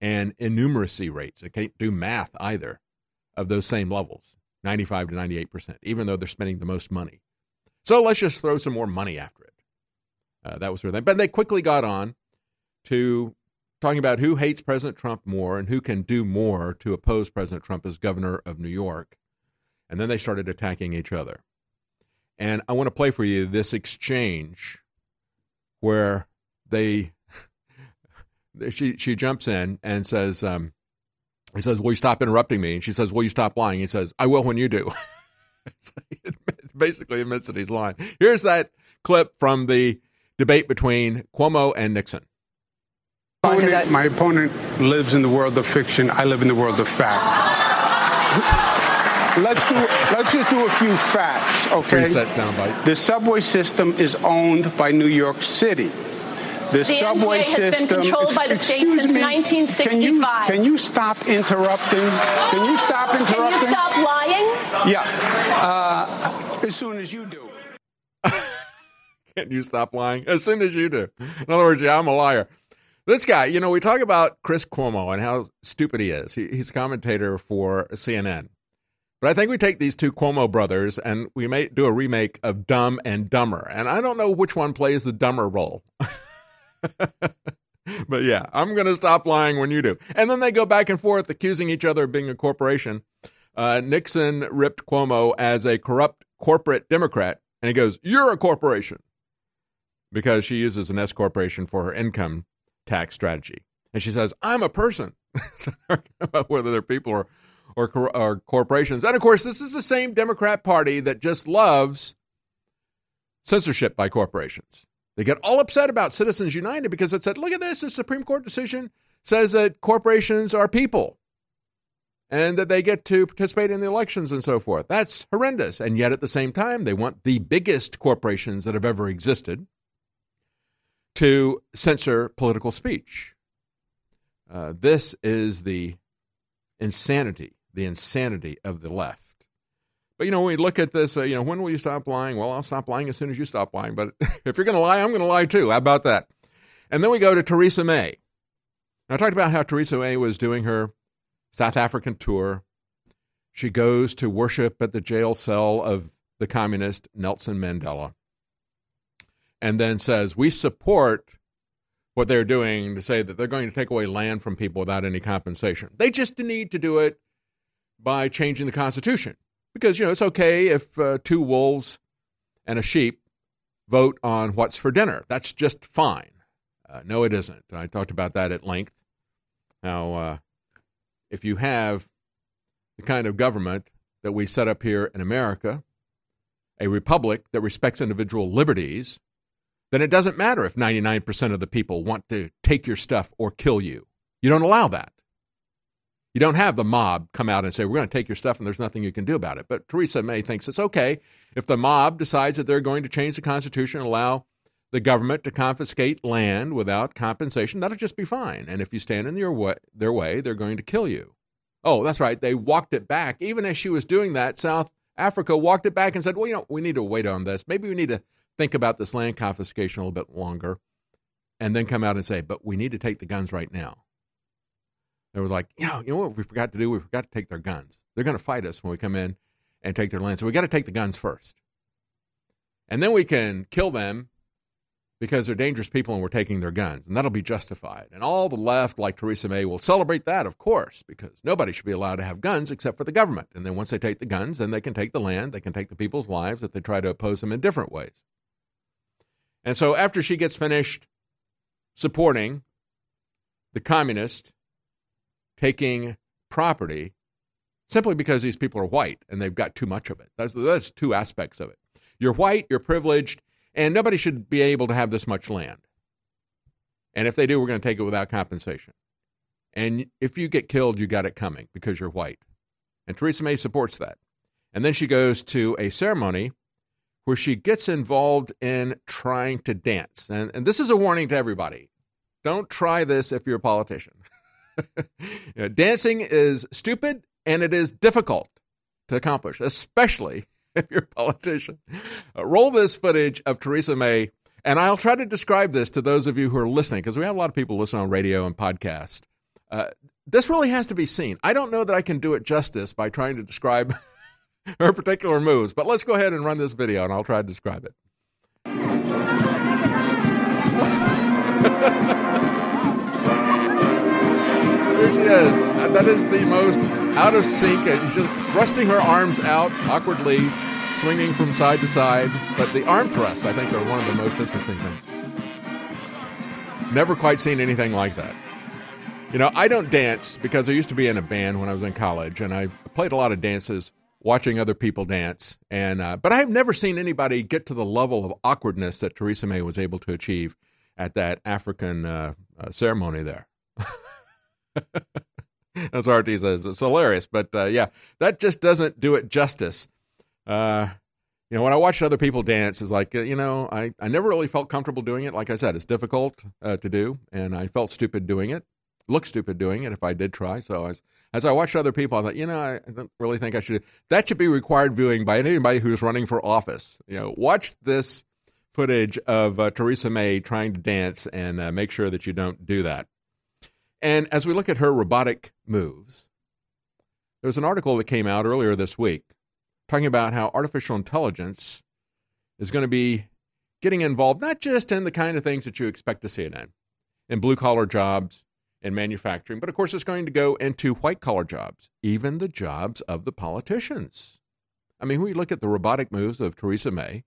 S4: and innumeracy rates. They can't do math either of those same levels. 95 to 98%, even though they're spending the most money. So let's just throw some more money after it. Uh, that was their thing. But they quickly got on to talking about who hates President Trump more and who can do more to oppose President Trump as governor of New York. And then they started attacking each other. And I want to play for you this exchange where they she she jumps in and says, um, he says, Will you stop interrupting me? And she says, Will you stop lying? He says, I will when you do. basically admits that he's lying. Here's that clip from the debate between Cuomo and Nixon.
S15: Opponent, my opponent lives in the world of fiction. I live in the world of fact. let's do. Let's just do a few facts, okay?
S4: Preset soundbite.
S15: The subway system is owned by New York City. The,
S16: the
S15: subway
S16: MTA has
S15: system,
S16: been controlled by the state since
S15: me,
S16: 1965.
S15: Can you, can you stop interrupting? Can you stop interrupting?
S16: Can you stop lying?
S15: Yeah. Uh, as soon as you do.
S4: Can you stop lying? As soon as you do. In other words, yeah, I'm a liar. This guy, you know, we talk about Chris Cuomo and how stupid he is. He, he's a commentator for CNN. But I think we take these two Cuomo brothers and we may do a remake of Dumb and Dumber. And I don't know which one plays the dumber role. but yeah, I'm going to stop lying when you do. And then they go back and forth accusing each other of being a corporation. Uh, Nixon ripped Cuomo as a corrupt corporate Democrat, and he goes, You're a corporation. Because she uses an S corporation for her income tax strategy. And she says, I'm a person. about whether they're people or, or, or corporations. And of course, this is the same Democrat Party that just loves censorship by corporations. They get all upset about Citizens United because it said, look at this, the Supreme Court decision says that corporations are people and that they get to participate in the elections and so forth. That's horrendous. And yet at the same time, they want the biggest corporations that have ever existed to censor political speech. Uh, this is the insanity, the insanity of the left. But you know, we look at this, uh, you know, when will you stop lying? Well, I'll stop lying as soon as you stop lying. But if you're going to lie, I'm going to lie too. How about that? And then we go to Theresa May. Now, I talked about how Theresa May was doing her South African tour. She goes to worship at the jail cell of the communist Nelson Mandela and then says, We support what they're doing to say that they're going to take away land from people without any compensation. They just need to do it by changing the Constitution because you know it's okay if uh, two wolves and a sheep vote on what's for dinner. That's just fine. Uh, no, it isn't. I talked about that at length. Now, uh, if you have the kind of government that we set up here in America, a republic that respects individual liberties, then it doesn't matter if 99% of the people want to take your stuff or kill you. You don't allow that. You don't have the mob come out and say, we're going to take your stuff and there's nothing you can do about it. But Theresa May thinks it's okay if the mob decides that they're going to change the Constitution and allow the government to confiscate land without compensation. That'll just be fine. And if you stand in their way, their way, they're going to kill you. Oh, that's right. They walked it back. Even as she was doing that, South Africa walked it back and said, well, you know, we need to wait on this. Maybe we need to think about this land confiscation a little bit longer and then come out and say, but we need to take the guns right now. They was like, you know, you know what we forgot to do? We forgot to take their guns. They're going to fight us when we come in and take their land. So we got to take the guns first. And then we can kill them because they're dangerous people and we're taking their guns. And that'll be justified. And all the left, like Theresa May, will celebrate that, of course, because nobody should be allowed to have guns except for the government. And then once they take the guns, then they can take the land, they can take the people's lives if they try to oppose them in different ways. And so after she gets finished supporting the communist taking property simply because these people are white and they've got too much of it. That's, that's two aspects of it. You're white, you're privileged, and nobody should be able to have this much land. And if they do, we're going to take it without compensation. And if you get killed, you got it coming because you're white. And Theresa May supports that. And then she goes to a ceremony where she gets involved in trying to dance. And, and this is a warning to everybody don't try this if you're a politician. you know, dancing is stupid and it is difficult to accomplish, especially if you're a politician. Uh, roll this footage of Theresa May, and I'll try to describe this to those of you who are listening, because we have a lot of people listening on radio and podcast. Uh, this really has to be seen. I don't know that I can do it justice by trying to describe her particular moves. But let's go ahead and run this video and I'll try to describe it. There she is. That is the most out of sync. She's just thrusting her arms out awkwardly, swinging from side to side. But the arm thrusts, I think, are one of the most interesting things. Never quite seen anything like that. You know, I don't dance because I used to be in a band when I was in college, and I played a lot of dances watching other people dance. And uh, but I have never seen anybody get to the level of awkwardness that Theresa May was able to achieve at that African uh, uh, ceremony there. As RT says, it's hilarious, but uh, yeah, that just doesn't do it justice. Uh, you know, when I watch other people dance, it's like, uh, you know, I, I never really felt comfortable doing it. Like I said, it's difficult to do, and I felt stupid doing it look stupid doing it if I did try. So as as I watched other people, I thought, you know, I don't really think I should. That should be required viewing by anybody who's running for office. You know, watch this footage of uh, Theresa May trying to dance and uh, make sure that you don't do that. And as we look at her robotic moves, there was an article that came out earlier this week talking about how artificial intelligence is going to be getting involved not just in the kind of things that you expect to see it in, in blue collar jobs, and manufacturing, but of course it's going to go into white collar jobs, even the jobs of the politicians. I mean, when you look at the robotic moves of Theresa May,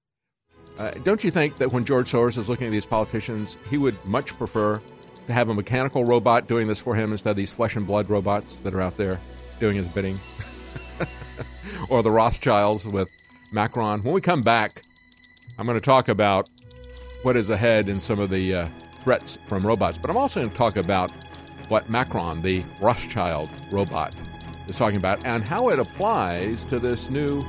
S4: uh, don't you think that when George Soros is looking at these politicians, he would much prefer to have a mechanical robot doing this for him instead of these flesh and blood robots that are out there doing his bidding. or the Rothschilds with Macron. When we come back, I'm going to talk about what is ahead in some of the uh, threats from robots, but I'm also going to talk about what Macron, the Rothschild robot, is talking about and how it applies to this new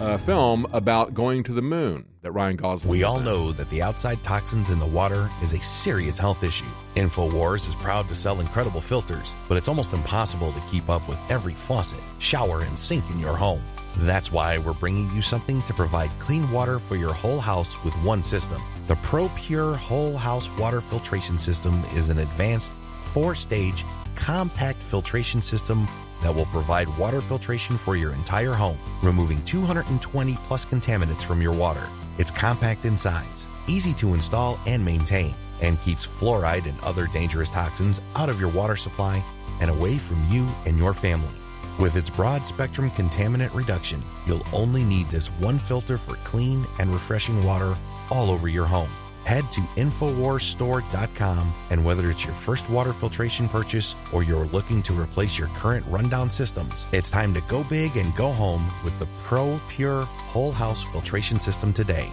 S4: uh, film about going to the moon that Ryan Gosling.
S1: We all know that the outside toxins in the water is a serious health issue. InfoWars is proud to sell incredible filters, but it's almost impossible to keep up with every faucet, shower, and sink in your home. That's why we're bringing you something to provide clean water for your whole house with one system. The ProPure Whole House Water Filtration System is an advanced four stage compact filtration system that will provide water filtration for your entire home, removing 220 plus contaminants from your water. It's compact in size, easy to install and maintain, and keeps fluoride and other dangerous toxins out of your water supply and away from you and your family. With its broad spectrum contaminant reduction, you'll only need this one filter for clean and refreshing water all over your home. Head to InfoWarsStore.com and whether it's your first water filtration purchase or you're looking to replace your current rundown systems, it's time to go big and go home with the Pro Pure Whole House Filtration System today.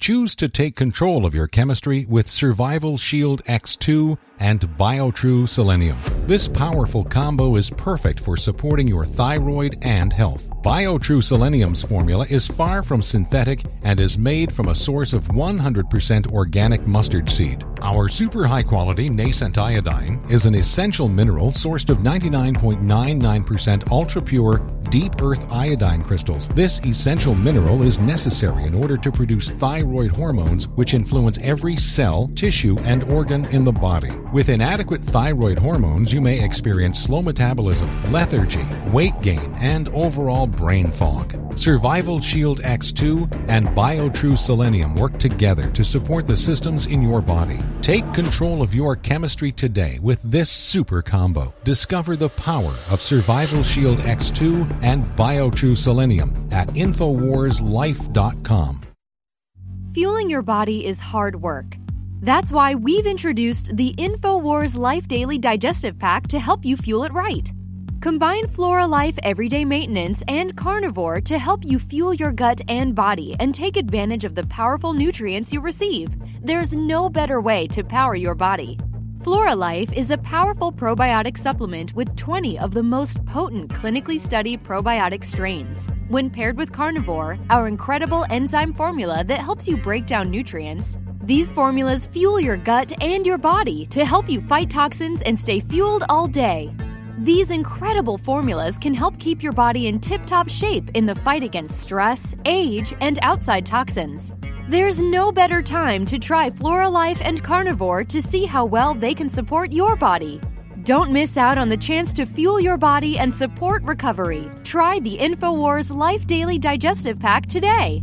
S17: Choose to take control of your chemistry with Survival Shield X2 and BioTrue Selenium. This powerful combo is perfect for supporting your thyroid and health. BioTrue Selenium's formula is far from synthetic and is made from a source of 100% organic mustard seed. Our super high quality nascent iodine is an essential mineral sourced of 99.99% ultra pure deep earth iodine crystals. This essential mineral is necessary in order to produce thyroid hormones, which influence every cell, tissue, and organ in the body. With inadequate thyroid hormones, you may experience slow metabolism, lethargy, weight gain, and overall brain fog. Survival Shield X2 and BioTrue Selenium work together to support the systems in your body. Take control of your chemistry today with this super combo. Discover the power of Survival Shield X2 and BioTrue Selenium at InfoWarsLife.com.
S14: Fueling your body is hard work. That's why we've introduced the InfoWars Life Daily Digestive Pack to help you fuel it right. Combine Flora Life Everyday Maintenance and Carnivore to help you fuel your gut and body and take advantage of the powerful nutrients you receive. There's no better way to power your body. Flora Life is a powerful probiotic supplement with 20 of the most potent clinically studied probiotic strains. When paired with Carnivore, our incredible enzyme formula that helps you break down nutrients, these formulas fuel your gut and your body to help you fight toxins and stay fueled all day. These incredible formulas can help keep your body in tip top shape in the fight against stress, age, and outside toxins. There's no better time to try Flora Life and Carnivore to see how well they can support your body. Don't miss out on the chance to fuel your body and support recovery. Try the InfoWars Life Daily Digestive Pack today.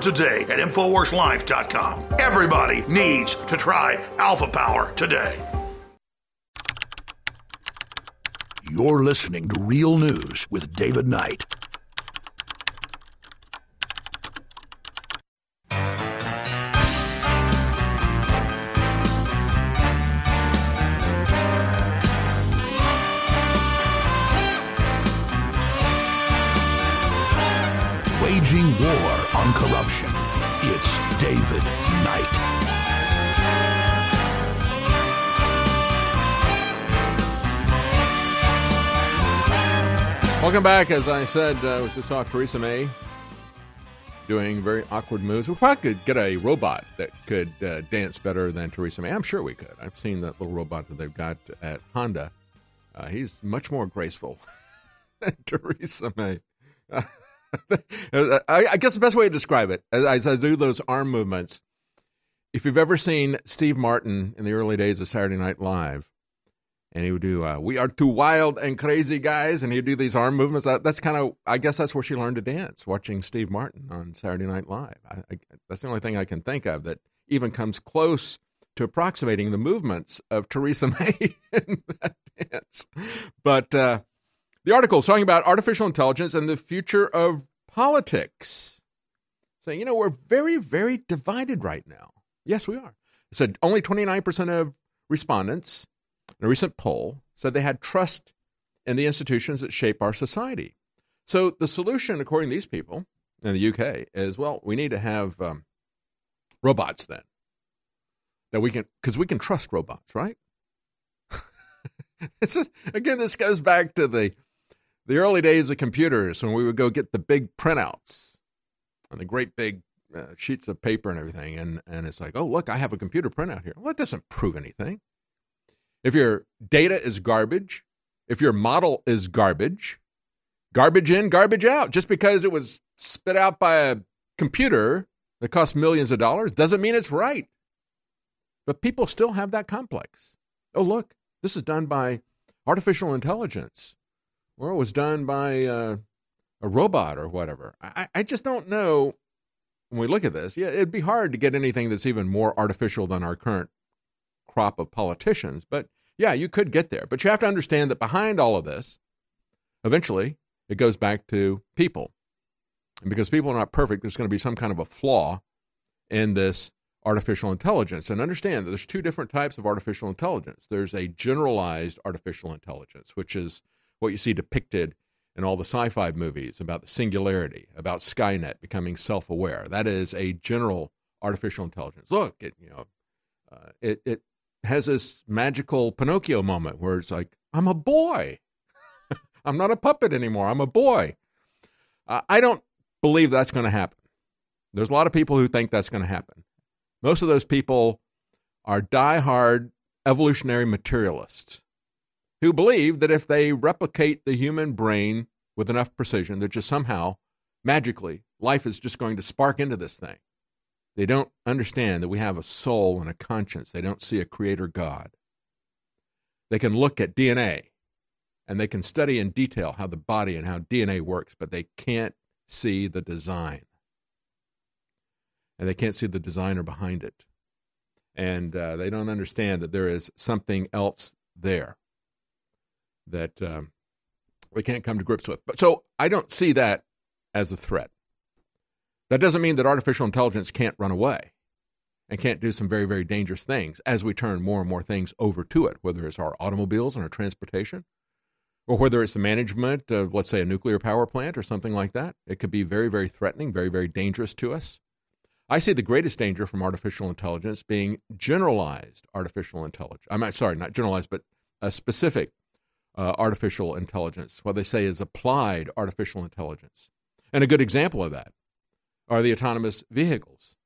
S3: today at InfoWarsLife.com. Everybody needs to try Alpha Power today.
S18: You're listening to Real News with David Knight.
S4: Welcome back. As I said, uh, we just saw Theresa May doing very awkward moves. We probably could get a robot that could uh, dance better than Theresa May. I'm sure we could. I've seen that little robot that they've got at Honda. Uh, he's much more graceful than Theresa May. I, I, guess the best way to describe it, as, as I do those arm movements, if you've ever seen Steve Martin in the early days of Saturday Night Live, and he would do uh, "We are two wild and crazy guys," and he'd do these arm movements. That, that's kind of, I guess, that's where she learned to dance, watching Steve Martin on Saturday Night Live. I, I, that's the only thing I can think of that even comes close to approximating the movements of Theresa May in that dance. But uh, the article is talking about artificial intelligence and the future of politics, saying, you know, we're very, very divided right now. Yes, we are. It said only 29% of respondents in a recent poll said they had trust in the institutions that shape our society. So the solution, according to these people in the UK, is well, we need to have um, robots then that we can because we can trust robots, right? it's just, again, this goes back to the the early days of computers when we would go get the big printouts and the great big uh, sheets of paper and everything, and and it's like, oh look, I have a computer printout here. Well, that doesn't prove anything. If your data is garbage, if your model is garbage, garbage in, garbage out, just because it was spit out by a computer that costs millions of dollars doesn't mean it's right. But people still have that complex. Oh, look, this is done by artificial intelligence, or it was done by uh, a robot or whatever. I, I just don't know. When we look at this, yeah, it'd be hard to get anything that's even more artificial than our current crop of politicians. But yeah, you could get there. But you have to understand that behind all of this, eventually, it goes back to people. And because people are not perfect, there's going to be some kind of a flaw in this artificial intelligence. And understand that there's two different types of artificial intelligence. There's a generalized artificial intelligence, which is what you see depicted in all the sci-fi movies about the singularity, about Skynet becoming self-aware. That is a general artificial intelligence. Look, it, you know, uh, it, it has this magical Pinocchio moment where it's like, I'm a boy. I'm not a puppet anymore. I'm a boy. Uh, I don't believe that's going to happen. There's a lot of people who think that's going to happen. Most of those people are die-hard evolutionary materialists who believe that if they replicate the human brain with enough precision, that just somehow, magically, life is just going to spark into this thing. They don't understand that we have a soul and a conscience. They don't see a creator God. They can look at DNA and they can study in detail how the body and how DNA works, but they can't see the design. And they can't see the designer behind it. And uh, they don't understand that there is something else there that um, we can't come to grips with. But so I don't see that as a threat. That doesn't mean that artificial intelligence can't run away and can't do some very, very dangerous things as we turn more and more things over to it, whether it's our automobiles and our transportation, or whether it's the management of, let's say, a nuclear power plant or something like that. It could be very, very threatening, very, very dangerous to us. I see the greatest danger from artificial intelligence being generalized artificial intelligence. I'm sorry, not generalized, but a specific uh, artificial intelligence. What they say is applied artificial intelligence. And a good example of that are the autonomous vehicles.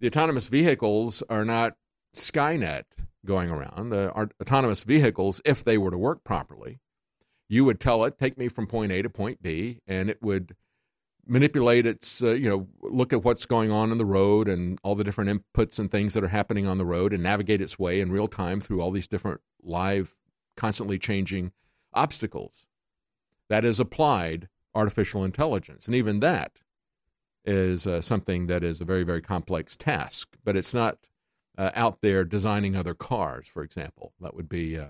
S4: The autonomous vehicles are not Skynet going around. The autonomous vehicles, if they were to work properly, you would tell it, take me from point A to point B, and it would manipulate its, uh, you know, look at what's going on in the road and all the different inputs and things that are happening on the road and navigate its way in real time through all these different live, constantly changing obstacles. That is applied artificial intelligence. And even that is uh, something that is a very, very complex task, but it's not uh, out there designing other cars, for example. That would be uh,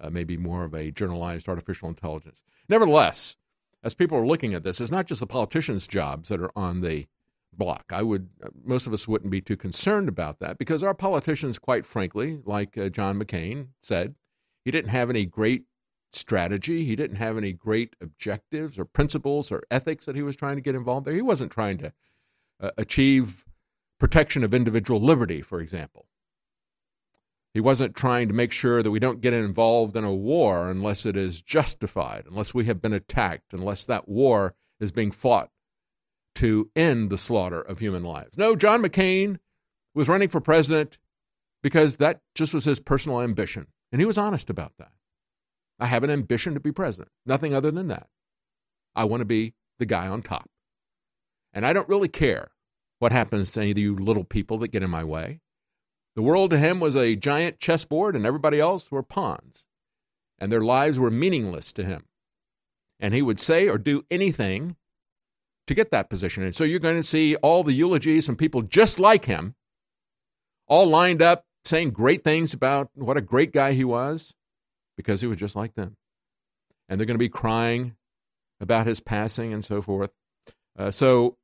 S4: uh, maybe more of a generalized artificial intelligence. Nevertheless, as people are looking at this, it's not just the politicians' jobs that are on the block. I would, uh, most of us wouldn't be too concerned about that because our politicians, quite frankly, like uh, John McCain said, he didn't have any great strategy. He didn't have any great objectives or principles or ethics that he was trying to get involved there. He wasn't trying to uh, achieve protection of individual liberty, for example. He wasn't trying to make sure that we don't get involved in a war unless it is justified, unless we have been attacked, unless that war is being fought to end the slaughter of human lives. No, John McCain was running for president because that just was his personal ambition. And he was honest about that. I have an ambition to be president, nothing other than that. I want to be the guy on top. And I don't really care what happens to any of you little people that get in my way. The world to him was a giant chessboard, and everybody else were pawns, and their lives were meaningless to him. And he would say or do anything to get that position. And so you're going to see all the eulogies from people just like him, all lined up saying great things about what a great guy he was because he was just like them. And they're going to be crying about his passing and so forth. Uh, so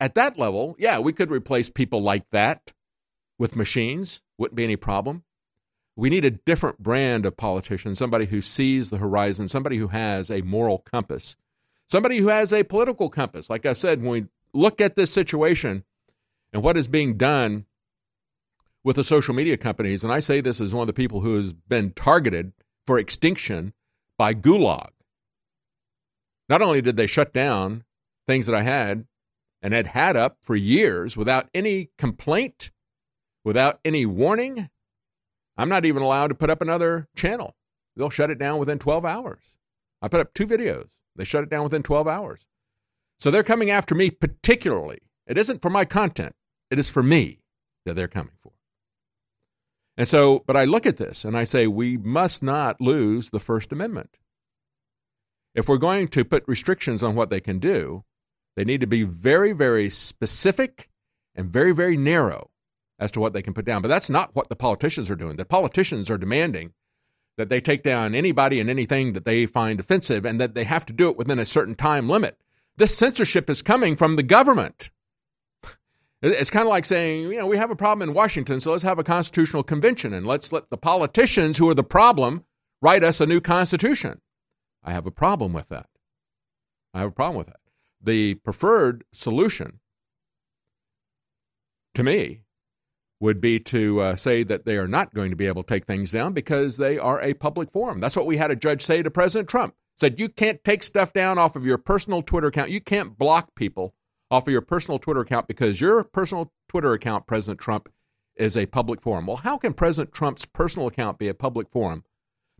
S4: at that level, yeah, we could replace people like that with machines. Wouldn't be any problem. We need a different brand of politician, somebody who sees the horizon, somebody who has a moral compass, somebody who has a political compass. Like I said, when we look at this situation and what is being done with the social media companies, and I say this as one of the people who has been targeted for extinction by Gulag. Not only did they shut down things that I had and had had up for years without any complaint, without any warning, I'm not even allowed to put up another channel. They'll shut it down within 12 hours. I put up two videos. They shut it down within 12 hours. So they're coming after me particularly. It isn't for my content, it is for me that they're coming for. And so, but I look at this and I say, we must not lose the First Amendment. If we're going to put restrictions on what they can do, they need to be very, very specific and very, very narrow as to what they can put down. But that's not what the politicians are doing. The politicians are demanding that they take down anybody and anything that they find offensive and that they have to do it within a certain time limit. This censorship is coming from the government. It's kind of like saying, you know, we have a problem in Washington, so let's have a constitutional convention and let's let the politicians who are the problem write us a new constitution. I have a problem with that. I have a problem with that. The preferred solution to me would be to uh, say that they are not going to be able to take things down because they are a public forum. That's what we had a judge say to President Trump. Said you can't take stuff down off of your personal Twitter account. You can't block people off of your personal Twitter account because your personal Twitter account, President Trump, is a public forum. Well, how can President Trump's personal account be a public forum,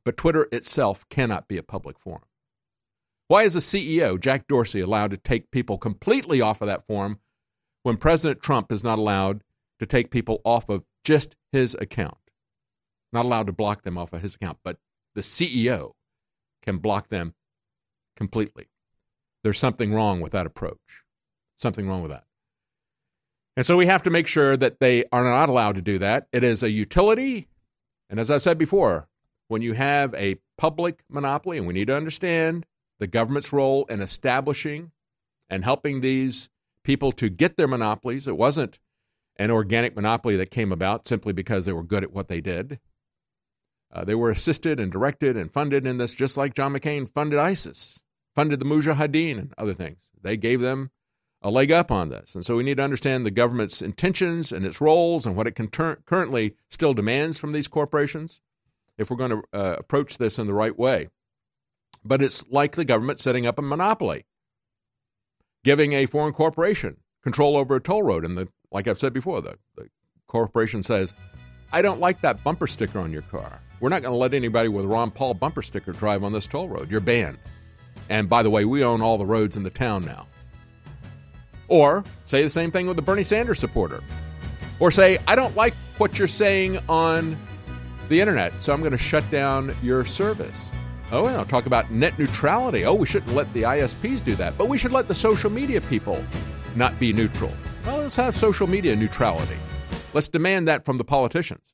S4: but Twitter itself cannot be a public forum? Why is the CEO, Jack Dorsey, allowed to take people completely off of that forum when President Trump is not allowed to take people off of just his account? Not allowed to block them off of his account, but the CEO can block them completely. There's something wrong with that approach. Something wrong with that. And so we have to make sure that they are not allowed to do that. It is a utility. And as I've said before, when you have a public monopoly, and we need to understand the government's role in establishing and helping these people to get their monopolies, it wasn't an organic monopoly that came about simply because they were good at what they did. Uh, they were assisted and directed and funded in this, just like John McCain funded ISIS, funded the Mujahideen, and other things. They gave them a leg up on this. And so we need to understand the government's intentions and its roles and what it can ter- currently still demands from these corporations if we're going to uh, approach this in the right way. But it's like the government setting up a monopoly, giving a foreign corporation control over a toll road. And the, like I've said before, the, the corporation says, I don't like that bumper sticker on your car. We're not going to let anybody with Ron Paul bumper sticker drive on this toll road. You're banned. And by the way, we own all the roads in the town now. Or say the same thing with a Bernie Sanders supporter. Or say, I don't like what you're saying on the internet, so I'm going to shut down your service. Oh, and I'll talk about net neutrality. Oh, we shouldn't let the ISPs do that, but we should let the social media people not be neutral. Well, let's have social media neutrality. Let's demand that from the politicians.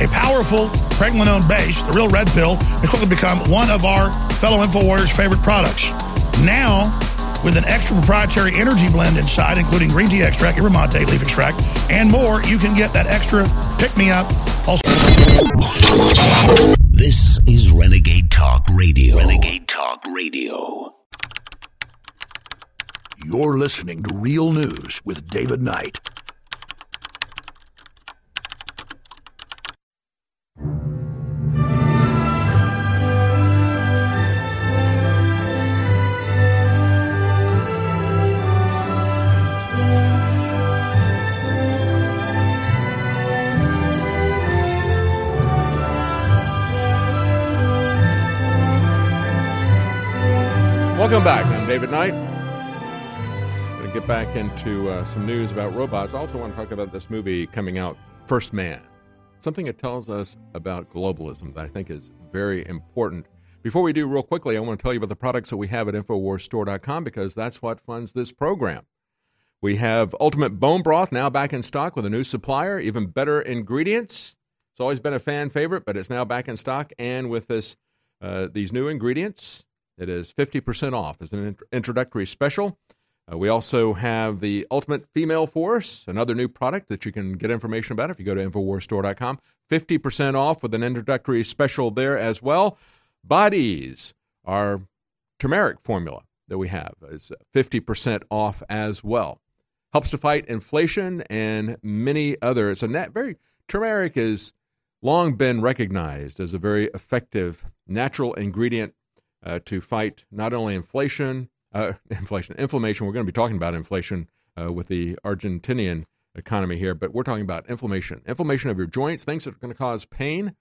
S3: A powerful pregnenolone base, the Real Red Pill, has quickly become one of our fellow InfoWarriors' favorite products. Now, with an extra proprietary energy blend inside, including green tea extract, yerba mate leaf extract, and more, you can get that extra pick-me-up. Also,
S2: This is Renegade Talk Radio.
S18: Renegade Talk Radio. You're listening to Real News with David Knight.
S4: Welcome back. I'm David Knight. I'm Going to get back into uh, some news about robots. I also want to talk about this movie coming out, First Man. Something that tells us about globalism that I think is very important. Before we do, real quickly, I want to tell you about the products that we have at InfoWarsStore.com because that's what funds this program. We have Ultimate Bone Broth now back in stock with a new supplier, even better ingredients. It's always been a fan favorite, but it's now back in stock, and with this uh, these new ingredients, it is 50% off as an int- introductory special. Uh, we also have the Ultimate Female Force, another new product that you can get information about if you go to InfoWarsStore.com. 50% off with an introductory special there as well. Bod Ease, our turmeric formula that we have, is 50% off as well. Helps to fight inflation and many others. And that very turmeric has long been recognized as a very effective natural ingredient uh, to fight not only inflation, uh, inflation, inflammation. We're going to be talking about inflation uh, with the Argentinian economy here, but we're talking about inflammation, inflammation of your joints, things that are going to cause pain,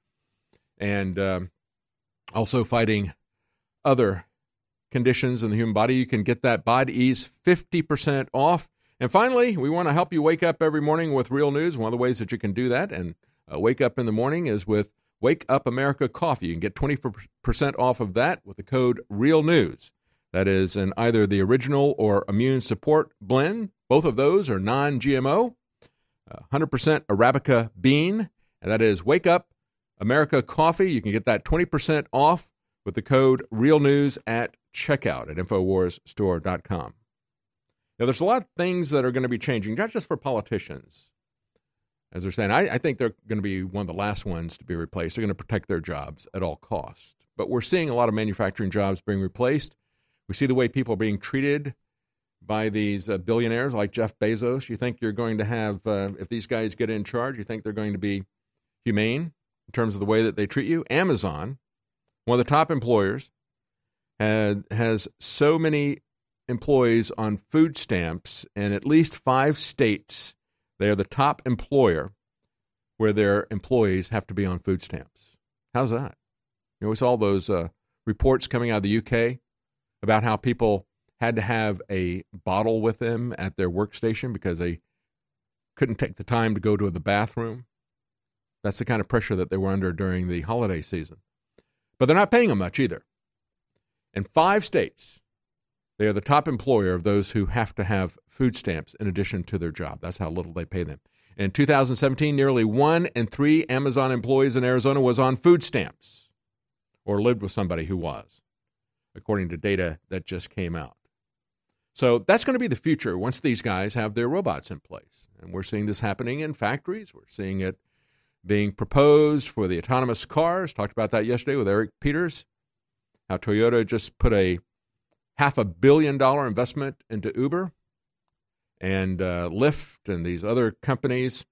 S4: and um, also fighting other conditions in the human body. You can get that Bod Ease 50% off. And finally, we want to help you wake up every morning with real news. One of the ways that you can do that and uh, wake up in the morning is with Wake Up America Coffee. You can get 24% off of that with the code REAL NEWS. That is in either the original or immune support blend. Both of those are non GMO, 100% Arabica bean, and that is Wake Up America Coffee. You can get that 20% off with the code REALNEWS at checkout at InfoWarsStore.com. Now, there's a lot of things that are going to be changing, not just for politicians. As they're saying, I, I think they're going to be one of the last ones to be replaced. They're going to protect their jobs at all costs. But we're seeing a lot of manufacturing jobs being replaced. We see the way people are being treated by these uh, billionaires like Jeff Bezos. You think you're going to have, uh, if these guys get in charge, you think they're going to be humane in terms of the way that they treat you? Amazon, one of the top employers, had, has so many employees on food stamps in at least five states. They are the top employer where their employees have to be on food stamps. How's that? You know, it's all those uh, reports coming out of the UK about how people had to have a bottle with them at their workstation because they couldn't take the time to go to the bathroom. That's the kind of pressure that they were under during the holiday season. But they're not paying them much either. In five states, they are the top employer of those who have to have food stamps in addition to their job. That's how little they pay them. In 2017, nearly one in three Amazon employees in Arizona was on food stamps or lived with somebody who was, according to data that just came out. So that's going to be the future once these guys have their robots in place. And we're seeing this happening in factories. We're seeing it being proposed for the autonomous cars. Talked about that yesterday with Eric Peters. How Toyota just put a half a billion dollar investment into Uber and uh, Lyft and these other companies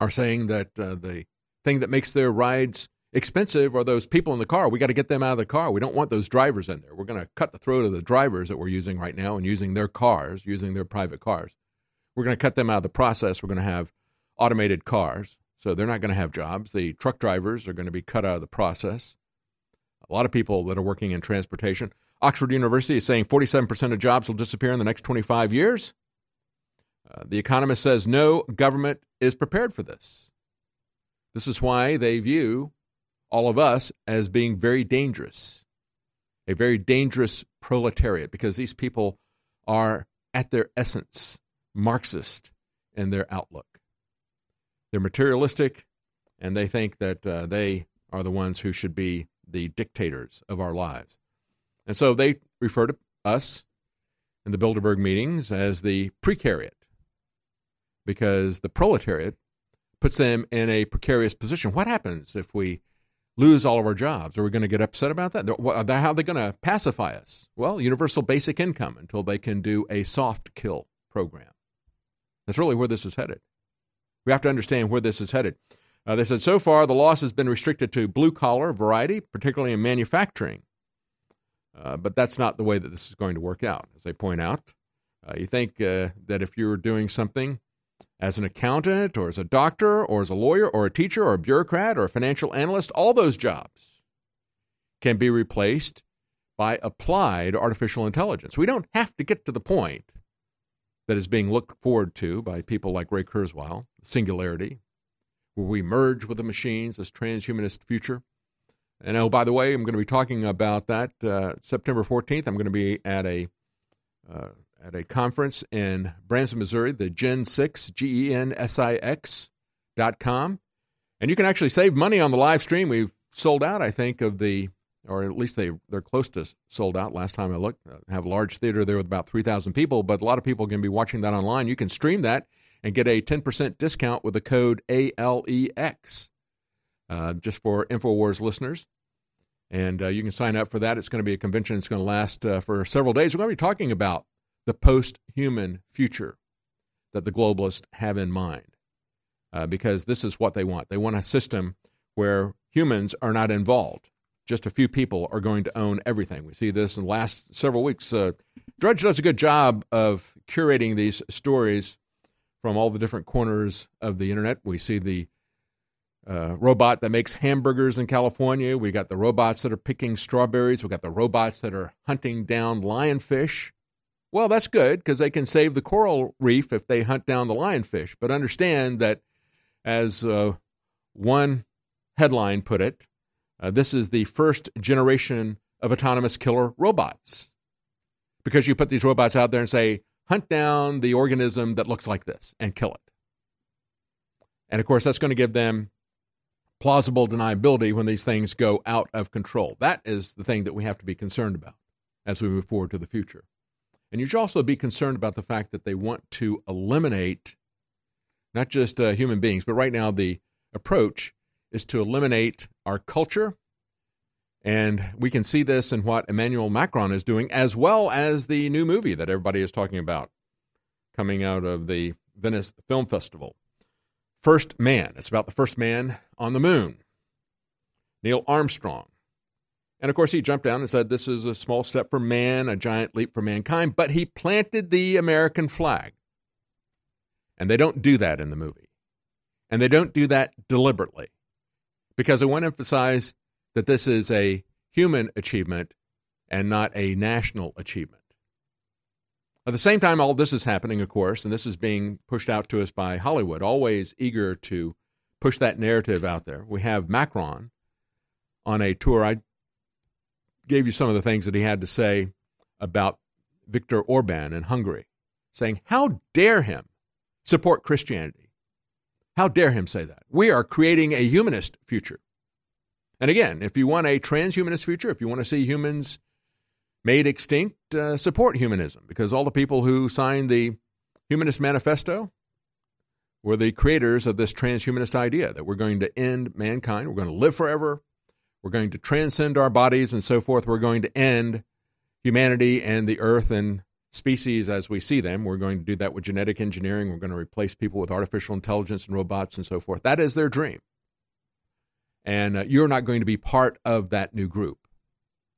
S4: are saying that uh, the thing that makes their rides expensive are those people in the car. We got to get them out of the car. We don't want those drivers in there. We're going to cut the throat of the drivers that we're using right now and using their cars, using their private cars. We're going to cut them out of the process. We're going to have automated cars. So they're not going to have jobs. The truck drivers are going to be cut out of the process. A lot of people that are working in transportation. Oxford University is saying 47% of jobs will disappear in the next 25 years. Uh, the Economist says no government is prepared for this. This is why they view all of us as being very dangerous, a very dangerous proletariat, because these people are, at their essence, Marxist in their outlook. They're materialistic, and they think that uh, they are the ones who should be the dictators of our lives. And so they refer to us in the Bilderberg meetings as the precariat, because the proletariat puts them in a precarious position. What happens if we lose all of our jobs? Are we going to get upset about that? How are they going to pacify us? Well, universal basic income until they can do a soft kill program. That's really where this is headed. We have to understand where this is headed. Uh, they said so far the loss has been restricted to blue collar variety, particularly in manufacturing. Uh, but that's not the way that this is going to work out. As I point out, uh, you think uh, that if you're doing something as an accountant or as a doctor or as a lawyer or a teacher or a bureaucrat or a financial analyst, all those jobs can be replaced by applied artificial intelligence. We don't have to get to the point that is being looked forward to by people like Ray Kurzweil, singularity, where we merge with the machines, this transhumanist future. And oh, by the way, I'm going to be talking about that uh, September 14th. I'm going to be at a uh, at a conference in Branson, Missouri, the Gen 6, G E N S I X dot com. And you can actually save money on the live stream. We've sold out, I think, of the, or at least they, they're close to sold out last time I looked. Uh, have a large theater there with about 3,000 people, but a lot of people can be watching that online. You can stream that and get a 10% discount with the code ALEX uh, just for InfoWars listeners. And uh, you can sign up for that. It's going to be a convention that's going to last uh, for several days. We're going to be talking about the post human future that the globalists have in mind uh, because this is what they want. They want a system where humans are not involved. Just a few people are going to own everything. We see this in the last several weeks. Uh, Drudge does a good job of curating these stories from all the different corners of the internet. We see the uh, robot that makes hamburgers in California. We got the robots that are picking strawberries. We got the robots that are hunting down lionfish. Well, that's good because they can save the coral reef if they hunt down the lionfish. But understand that, as uh, one headline put it, uh, this is the first generation of autonomous killer robots. Because you put these robots out there and say, hunt down the organism that looks like this and kill it. And of course, that's going to give them plausible deniability when these things go out of control. That is the thing that we have to be concerned about as we move forward to the future. And you should also be concerned about the fact that they want to eliminate not just uh, human beings, but right now the approach is to eliminate our culture. And we can see this in what Emmanuel Macron is doing, as well as the new movie that everybody is talking about coming out of the Venice Film Festival. First Man. It's about the first man on the moon, Neil Armstrong. And of course, he jumped down and said, This is a small step for man, a giant leap for mankind. But he planted the American flag. And they don't do that in the movie. And they don't do that deliberately because they want to emphasize that this is a human achievement and not a national achievement. At the same time, all this is happening, of course, and this is being pushed out to us by Hollywood, always eager to push that narrative out there. We have Macron on a tour. I gave you some of the things that he had to say about Viktor Orban in Hungary, saying, How dare him support Christianity? How dare him say that? We are creating a humanist future. And again, if you want a transhumanist future, if you want to see humans made extinct, uh, support humanism because all the people who signed the Humanist Manifesto were the creators of this transhumanist idea that we're going to end mankind, we're going to live forever, we're going to transcend our bodies and so forth, we're going to end humanity and the earth and species as we see them. We're going to do that with genetic engineering. We're going to replace people with artificial intelligence and robots and so forth. That is their dream. And uh, you're not going to be part of that new group.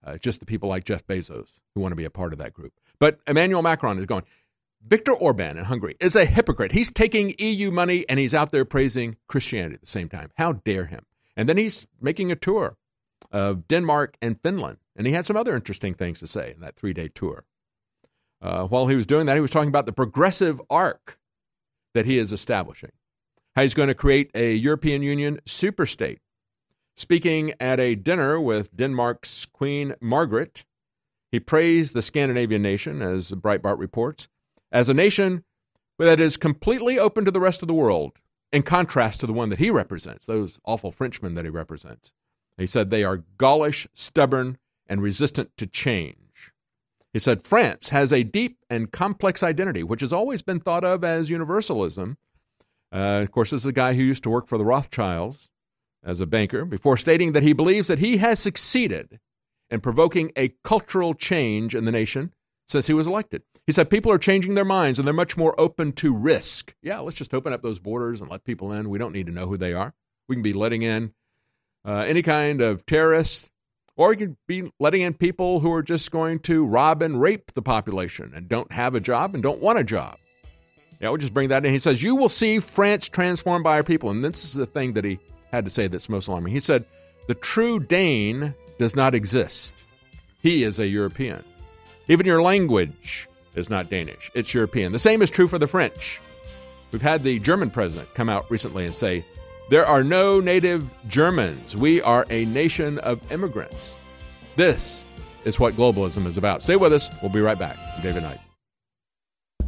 S4: Uh, just the people like Jeff Bezos who want to be a part of that group. But Emmanuel Macron is going. Viktor Orban in Hungary is a hypocrite. He's taking EU money and he's out there praising Christianity at the same time. How dare him? And then he's making a tour of Denmark and Finland. And he had some other interesting things to say in that three day tour. Uh, while he was doing that, he was talking about the progressive arc that he is establishing, how he's going to create a European Union superstate. Speaking at a dinner with Denmark's Queen Margaret, he praised the Scandinavian nation, as Breitbart reports, as a nation that is completely open to the rest of the world, in contrast to the one that he represents, those awful Frenchmen that he represents. He said they are gaulish, stubborn, and resistant to change. He said France has a deep and complex identity, which has always been thought of as universalism. Uh, of course, this is a guy who used to work for the Rothschilds as a banker before stating that he believes that he has succeeded in provoking a cultural change in the nation since he was elected. He said people are changing their minds and they're much more open to risk. Yeah, let's just open up those borders and let people in. We don't need to know who they are. We can be letting in uh, any kind of terrorist, or you can be letting in people who are just going to rob and rape the population and don't have a job and don't want a job. Yeah, we'll just bring that in. He says, You will see France transformed by our people. And this is the thing that he had to say that's most alarming. He said, The true Dane does not exist. He is a European. Even your language is not Danish, it's European. The same is true for the French. We've had the German president come out recently and say, there are no native Germans. We are a nation of immigrants. This is what globalism is about. Stay with us. We'll be right back. I'm David Knight.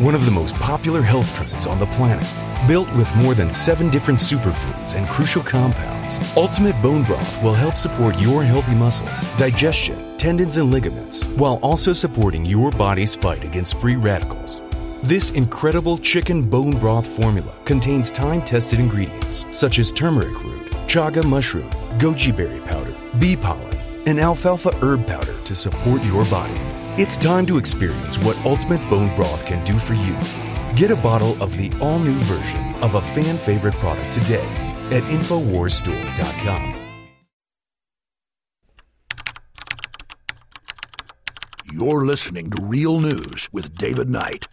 S6: one of the most popular health trends on the planet. Built with more than seven different superfoods and crucial compounds, Ultimate Bone Broth will help support your healthy muscles, digestion, tendons, and ligaments, while also supporting your body's fight against free radicals. This incredible chicken bone broth formula contains time tested ingredients such as turmeric root, chaga mushroom, goji berry powder, bee pollen, and alfalfa herb powder to support your body. It's time to experience what Ultimate Bone Broth can do for you. Get a bottle of the all new version of a fan favorite product today at InfoWarsStore.com.
S18: You're listening to Real News with David Knight.